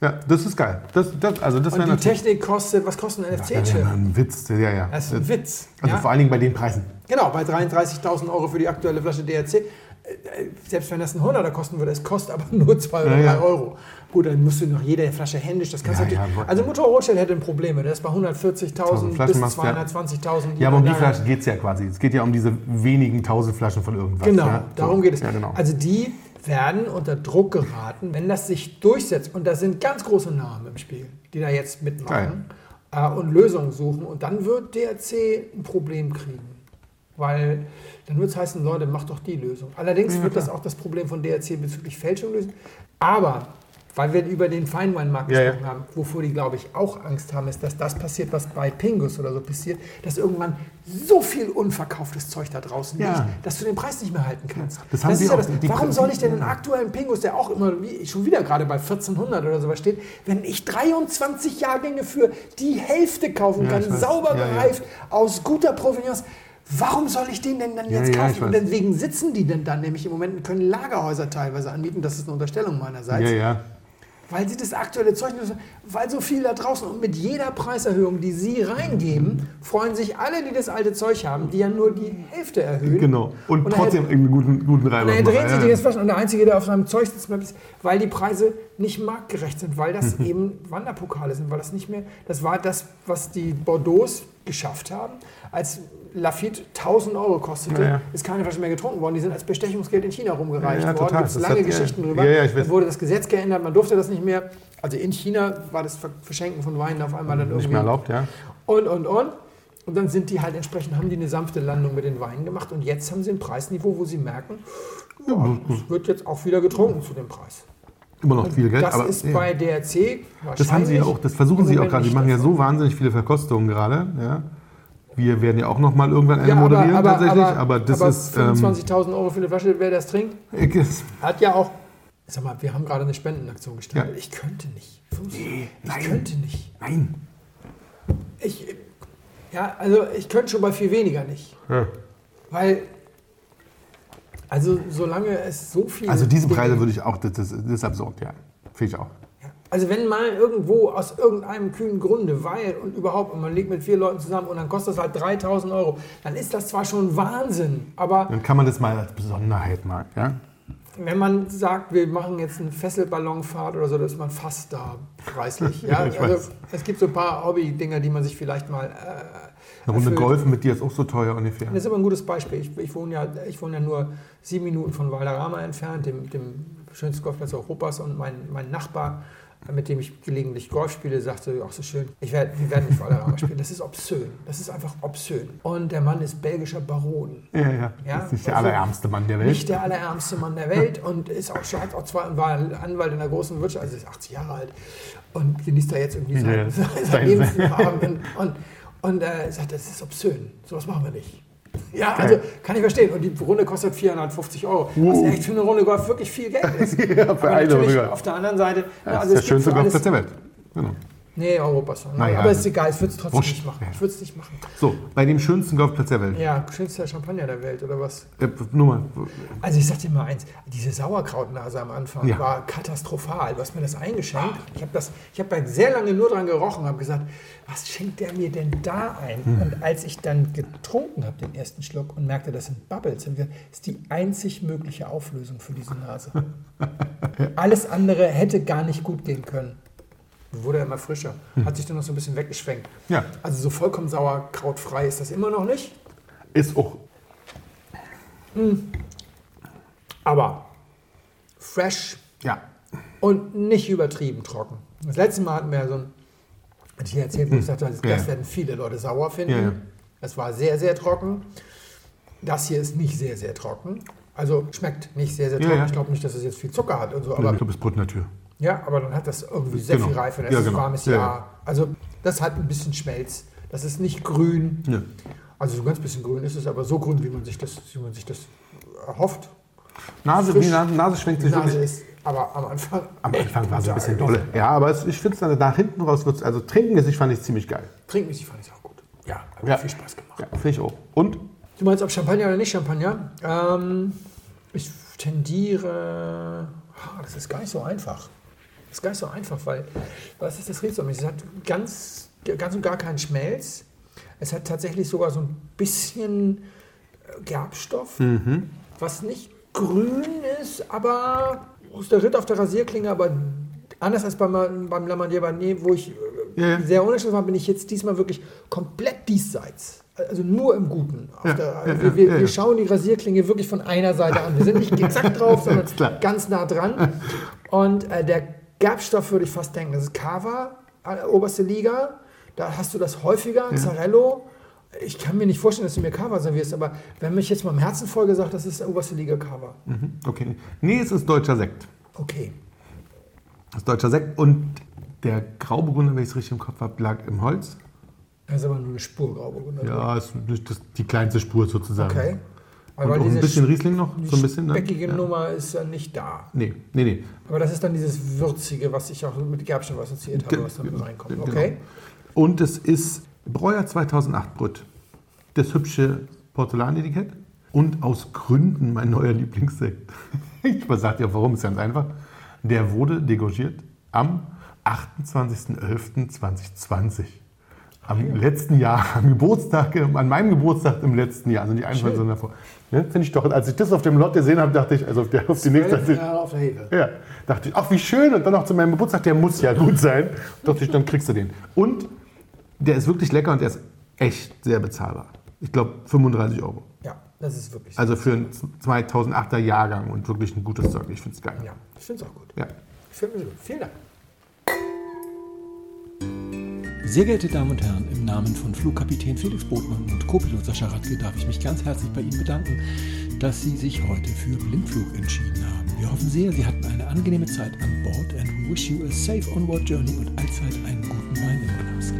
S3: ja, das ist geil. Das, das, also das
S2: Und die Technik kostet, was kostet ein
S3: ja,
S2: NFC-Chip?
S3: wäre ein Witz. Ja, ja.
S2: Das ist ein Witz.
S3: Also
S2: ja?
S3: vor allen Dingen bei den Preisen.
S2: Genau, bei 33.000 Euro für die aktuelle Flasche DRC. Selbst wenn das ein 100er kosten würde, es kostet aber nur 2 oder
S3: Ja,
S2: 3
S3: ja.
S2: Euro. Gut, dann musst du noch jede Flasche händisch, das kannst
S3: Ja,
S2: natürlich. also Motor Rothschild hätte ein Problem, der ist bei 140.000
S3: Flaschen
S2: bis
S3: machst, ja.
S2: 220.000.
S3: Ja, aber um die Flaschen geht es ja quasi. Es geht ja um diese wenigen tausend Flaschen von irgendwas.
S2: Genau,
S3: ja? So.
S2: darum geht es.
S3: Genau.
S2: Also die werden unter Druck geraten, wenn das sich durchsetzt. Und da sind ganz große Namen im Spiel, die da jetzt mitmachen äh, und Lösungen suchen. Und dann wird DRC ein Problem kriegen. Weil dann wird es heißen, Leute, macht doch die Lösung. Allerdings wird das auch das Problem von DRC bezüglich Fälschung lösen. Aber weil wir über den Feinweinmarkt
S3: Ja, ja.
S2: gesprochen haben, wovor die, glaube ich, auch Angst haben, ist, dass das passiert, was bei Pingus oder so passiert, dass irgendwann so viel unverkauftes Zeug da draußen
S3: Ja.
S2: liegt, dass du den Preis nicht mehr halten kannst.
S3: Das haben
S2: ist
S3: sie
S2: ja
S3: auch-
S2: das. Warum soll ich denn
S3: ja.
S2: den aktuellen Pingus, der auch immer wie, schon wieder gerade bei 1400 oder sowas steht, wenn ich 23 Jahrgänge für die Hälfte kaufen
S3: Ja,
S2: kann, sauber
S3: Ja, ja.
S2: gereift, aus guter Provenienz, warum soll ich den denn dann
S3: Ja,
S2: jetzt
S3: ja,
S2: kaufen? Und
S3: weiß.
S2: deswegen sitzen die denn dann nämlich im Moment und können Lagerhäuser teilweise anbieten. Das ist eine Unterstellung meinerseits.
S3: ja, ja.
S2: Weil sie das aktuelle Zeug nicht weil so viel da draußen und mit jeder Preiserhöhung, die sie reingeben, freuen sich alle, die das alte Zeug haben, die ja nur die Hälfte erhöhen.
S3: Genau. Und,
S2: Und
S3: trotzdem einen guten, guten Reiber
S2: Und dreht sich
S3: Ja,
S2: die
S3: ja.
S2: jetzt Flaschen und der Einzige, der auf seinem Zeug sitzt, ist, weil die Preise nicht marktgerecht sind, weil das eben Wanderpokale sind, weil das nicht mehr, das war das, was die Bordeaux geschafft haben, als Lafitte 1000 Euro kostete,
S3: Ja, ja.
S2: ist keine Flasche mehr getrunken worden, die sind als Bestechungsgeld in China rumgereicht
S3: Ja,
S2: worden, gibt es lange
S3: hat-.
S2: Geschichten drüber, dann wurde das Gesetz geändert, man durfte das nicht mehr, also in China war das Ver- Verschenken von Weinen auf einmal dann
S3: Nicht
S2: irgendwie
S3: mehr erlaubt, ja.
S2: und, und, und. Und dann sind die halt entsprechend, haben die eine sanfte Landung mit den Weinen gemacht. Und jetzt haben sie ein Preisniveau, wo sie merken, es wird jetzt auch wieder getrunken zu dem Preis.
S3: Immer noch viel Geld.
S2: das
S3: aber
S2: ist bei DRC
S3: Das haben sie ja
S2: wahrscheinlich
S3: auch, das versuchen sie auch gerade. Die
S2: nicht
S3: machen ja so wahnsinnig viele Verkostungen gerade. Ja. Wir werden ja auch noch mal irgendwann eine
S2: Ja,
S3: moderieren
S2: aber, aber,
S3: tatsächlich,
S2: aber,
S3: aber das
S2: aber
S3: ist. Ähm,
S2: 25.000 Euro für eine Flasche, wer das trinkt, hat ja auch. Sag mal, wir haben gerade eine Spendenaktion gestartet.
S3: Ja.
S2: Ich könnte nicht.
S3: Nee,
S2: ich
S3: nein.
S2: könnte nicht.
S3: nein.
S2: Ich, ja, also ich könnte schon bei viel weniger nicht.
S3: Ja.
S2: Weil, also solange es so viel.
S3: Also diese Preise würde ich auch, das, das, das ist absurd, ja. Finde ich auch.
S2: Ja. Also wenn mal irgendwo aus irgendeinem kühlen Grunde, weil und überhaupt, und man liegt mit vier Leuten zusammen und dann kostet das halt 3000 Euro, dann ist das zwar schon Wahnsinn, aber
S3: Dann kann man das mal als Besonderheit mal, ja.
S2: wenn man sagt, wir machen jetzt eine Fesselballonfahrt oder so, dann ist man fast da preislich. Ja?
S3: Ich
S2: also es gibt so ein paar Hobby-Dinger, die man sich vielleicht mal... Äh,
S3: Eine Runde. Golfen mit dir ist auch so teuer ungefähr.
S2: Das ist aber ein gutes Beispiel. Ich, ich, wohne, ja, ich wohne ja nur sieben Minuten von Valderrama entfernt, dem, dem schönsten Golfplatz Europas. Und mein, mein Nachbar, mit dem ich gelegentlich Golf spiele, sagte, ach so schön, ich werd, wir werden nicht Valderrama spielen. Das ist obszön. Das ist einfach obszön. Und der Mann ist belgischer Baron.
S3: Ja, ja.
S2: Ja,
S3: ist nicht der
S2: also
S3: allerärmste Mann der Welt.
S2: Nicht der allerärmste Mann der Welt und ist auch schon, hat auch zwar, war Anwalt in der großen Wirtschaft, also ist 80 Jahre alt und genießt da jetzt irgendwie sein,
S3: Ja,
S2: sein,
S3: sein-
S2: Lebensrahmen und, und, und äh, sagt, das ist obszön, sowas machen wir nicht. Ja, also kann ich verstehen. Und die Runde kostet 450 Euro. Was echt für eine Runde Golf wirklich viel Geld ist.
S3: Ja, für
S2: Aber
S3: eine
S2: natürlich
S3: Runde.
S2: Auf der anderen Seite, ja,
S3: Das
S2: also
S3: ist
S2: es
S3: der schönste Golfplatz der Welt. Genau.
S2: Nee, Europas.
S3: Naja,
S2: aber ist egal, ich würde es trotzdem
S3: wurscht.
S2: nicht machen. Ich würde es nicht machen.
S3: So, bei dem schönsten Golfplatz der Welt.
S2: Ja, schönster Champagner der Welt, oder was?
S3: Äh, nur mal.
S2: Also ich sag dir mal eins, diese Sauerkrautnase am Anfang
S3: Ja.
S2: war katastrophal. Du hast mir das eingeschenkt. Ich habe habe da sehr lange nur dran gerochen und habe gesagt, was schenkt der mir denn da ein?
S3: Hm.
S2: Und als ich dann getrunken habe, den ersten Schluck, und merkte, das sind Bubbles, gesagt, ist die einzig mögliche Auflösung für diese Nase. Alles andere hätte gar nicht gut gehen können. Wurde immer frischer. Hat sich dann noch so ein bisschen weggeschwenkt.
S3: Hm. Ja.
S2: Also so vollkommen sauerkrautfrei ist das immer noch nicht.
S3: Ist auch.
S2: Aber fresh,
S3: Ja.
S2: Und nicht übertrieben trocken. Das letzte Mal hatten wir ja so ein, hatte ich hier erzählt, wo ich sagte, das,
S3: Hm. Ja,
S2: das
S3: ja.
S2: werden viele Leute sauer finden.
S3: Ja.
S2: Es war sehr, sehr trocken. Das hier ist nicht sehr, sehr trocken. Also schmeckt nicht sehr, sehr trocken. Ich glaube nicht, dass es jetzt viel Zucker hat und so.
S3: ich
S2: Aber,
S3: glaube, es Brot der Tür.
S2: Ja, aber dann hat das irgendwie sehr
S3: Genau.
S2: viel Reife. Das
S3: Ja,
S2: ist
S3: genau.
S2: ein warmes
S3: Ja, ja.
S2: Jahr. Also das hat ein bisschen Schmelz. Das ist nicht grün.
S3: Nö.
S2: Also so ein ganz bisschen grün ist es, aber so grün, wie man sich das, wie man sich das erhofft.
S3: Nase,
S2: Frisch.
S3: die Nase, Nase schwenkt sich
S2: Nase ist, aber am Anfang.
S3: Am Anfang war es ein bisschen dolle. Ja, aber es, ich finde es dann nach hinten raus, wird's, also trinkenmäßig fand ich es ziemlich geil.
S2: Trinkmäßig fand ich es auch gut. Ja, hat mir
S3: Ja.
S2: viel Spaß gemacht.
S3: Ja, finde ich auch. Und?
S2: Du meinst, ob Champagner oder nicht Champagner? Ähm, ich tendiere. Ah, Das ist gar nicht so einfach. Das ist gar nicht so einfach, weil was ist das Riesling? Es hat ganz, ganz und gar keinen Schmelz. Es hat tatsächlich sogar so ein bisschen äh, Gerbstoff, was nicht grün ist, aber aus der Ritt auf der Rasierklinge, aber anders als beim, beim Lamandier Barnier, wo ich äh,
S3: Ja,
S2: sehr unentschlossen war, bin ich jetzt diesmal wirklich komplett diesseits. Also nur im Guten.
S3: Ja,
S2: der,
S3: ja,
S2: wir, wir, wir schauen die Rasierklinge wirklich von einer Seite an. Wir sind nicht exakt drauf, sondern ganz nah dran. Und äh, der Gerbstoff würde ich fast denken, das ist Cava, äh, oberste Liga. Da hast du das häufiger, Zarello. Ich kann mir nicht vorstellen, dass du mir Cava servierst, aber wenn mich jetzt mal im Herzen voll gesagt, das ist oberste Liga Cava.
S3: Mhm, Okay. Nee, es ist deutscher Sekt.
S2: Okay.
S3: Das ist deutscher Sekt und der Grauburgunder, wenn ich es richtig im Kopf habe, lag im Holz.
S2: Das ist aber nur eine Spur Grauburgunder.
S3: Ja, ist das, die kleinste Spur sozusagen.
S2: Okay.
S3: Und
S2: Aber
S3: auch ein bisschen Riesling noch,
S2: die
S3: so ein bisschen. Ne?
S2: speckige
S3: Ja.
S2: Nummer ist ja nicht da.
S3: Nee, nee, nee.
S2: Aber das ist dann dieses Würzige, was ich auch mit Gerbstoff assoziiert habe, was dann reinkommt.
S3: Genau.
S2: Okay.
S3: Und es ist Breuer 2008 Brüt. Das hübsche Porzellanetikett. Und aus Gründen mein neuer Lieblingssekt. Ich sage dir warum, ist ganz einfach. Der wurde degorgiert am 28.11.2020. Am letzten Jahr, am Geburtstag, an meinem Geburtstag im letzten Jahr, also 21, sondern davor. Ne, Finde ich doch, als ich das auf dem Lot gesehen habe, dachte ich, also auf, der, auf die nächste,
S2: Jahre auf der Hefe.
S3: ja, dachte ich, ach wie schön. Und dann noch zu meinem Geburtstag, der muss ja gut sein. dachte ich, dann kriegst du den. Und der ist wirklich lecker und der ist echt sehr bezahlbar. Ich glaube 35 Euro.
S2: Ja, das ist wirklich so.
S3: Also für einen 2008er Jahrgang und wirklich ein gutes Zeug. Ich finde es geil.
S2: Ja, ich finde es auch gut.
S3: Ja.
S2: Ich finde es gut. Vielen Dank.
S4: Sehr geehrte Damen und Herren, im Namen von Flugkapitän Felix Botmann und Co-Pilot Sascha Radke darf ich mich ganz herzlich bei Ihnen bedanken, dass Sie sich heute für Blindflug entschieden haben. Wir hoffen sehr, Sie hatten eine angenehme Zeit an Bord and wish you a safe onward journey und allzeit einen guten Wein im Glas.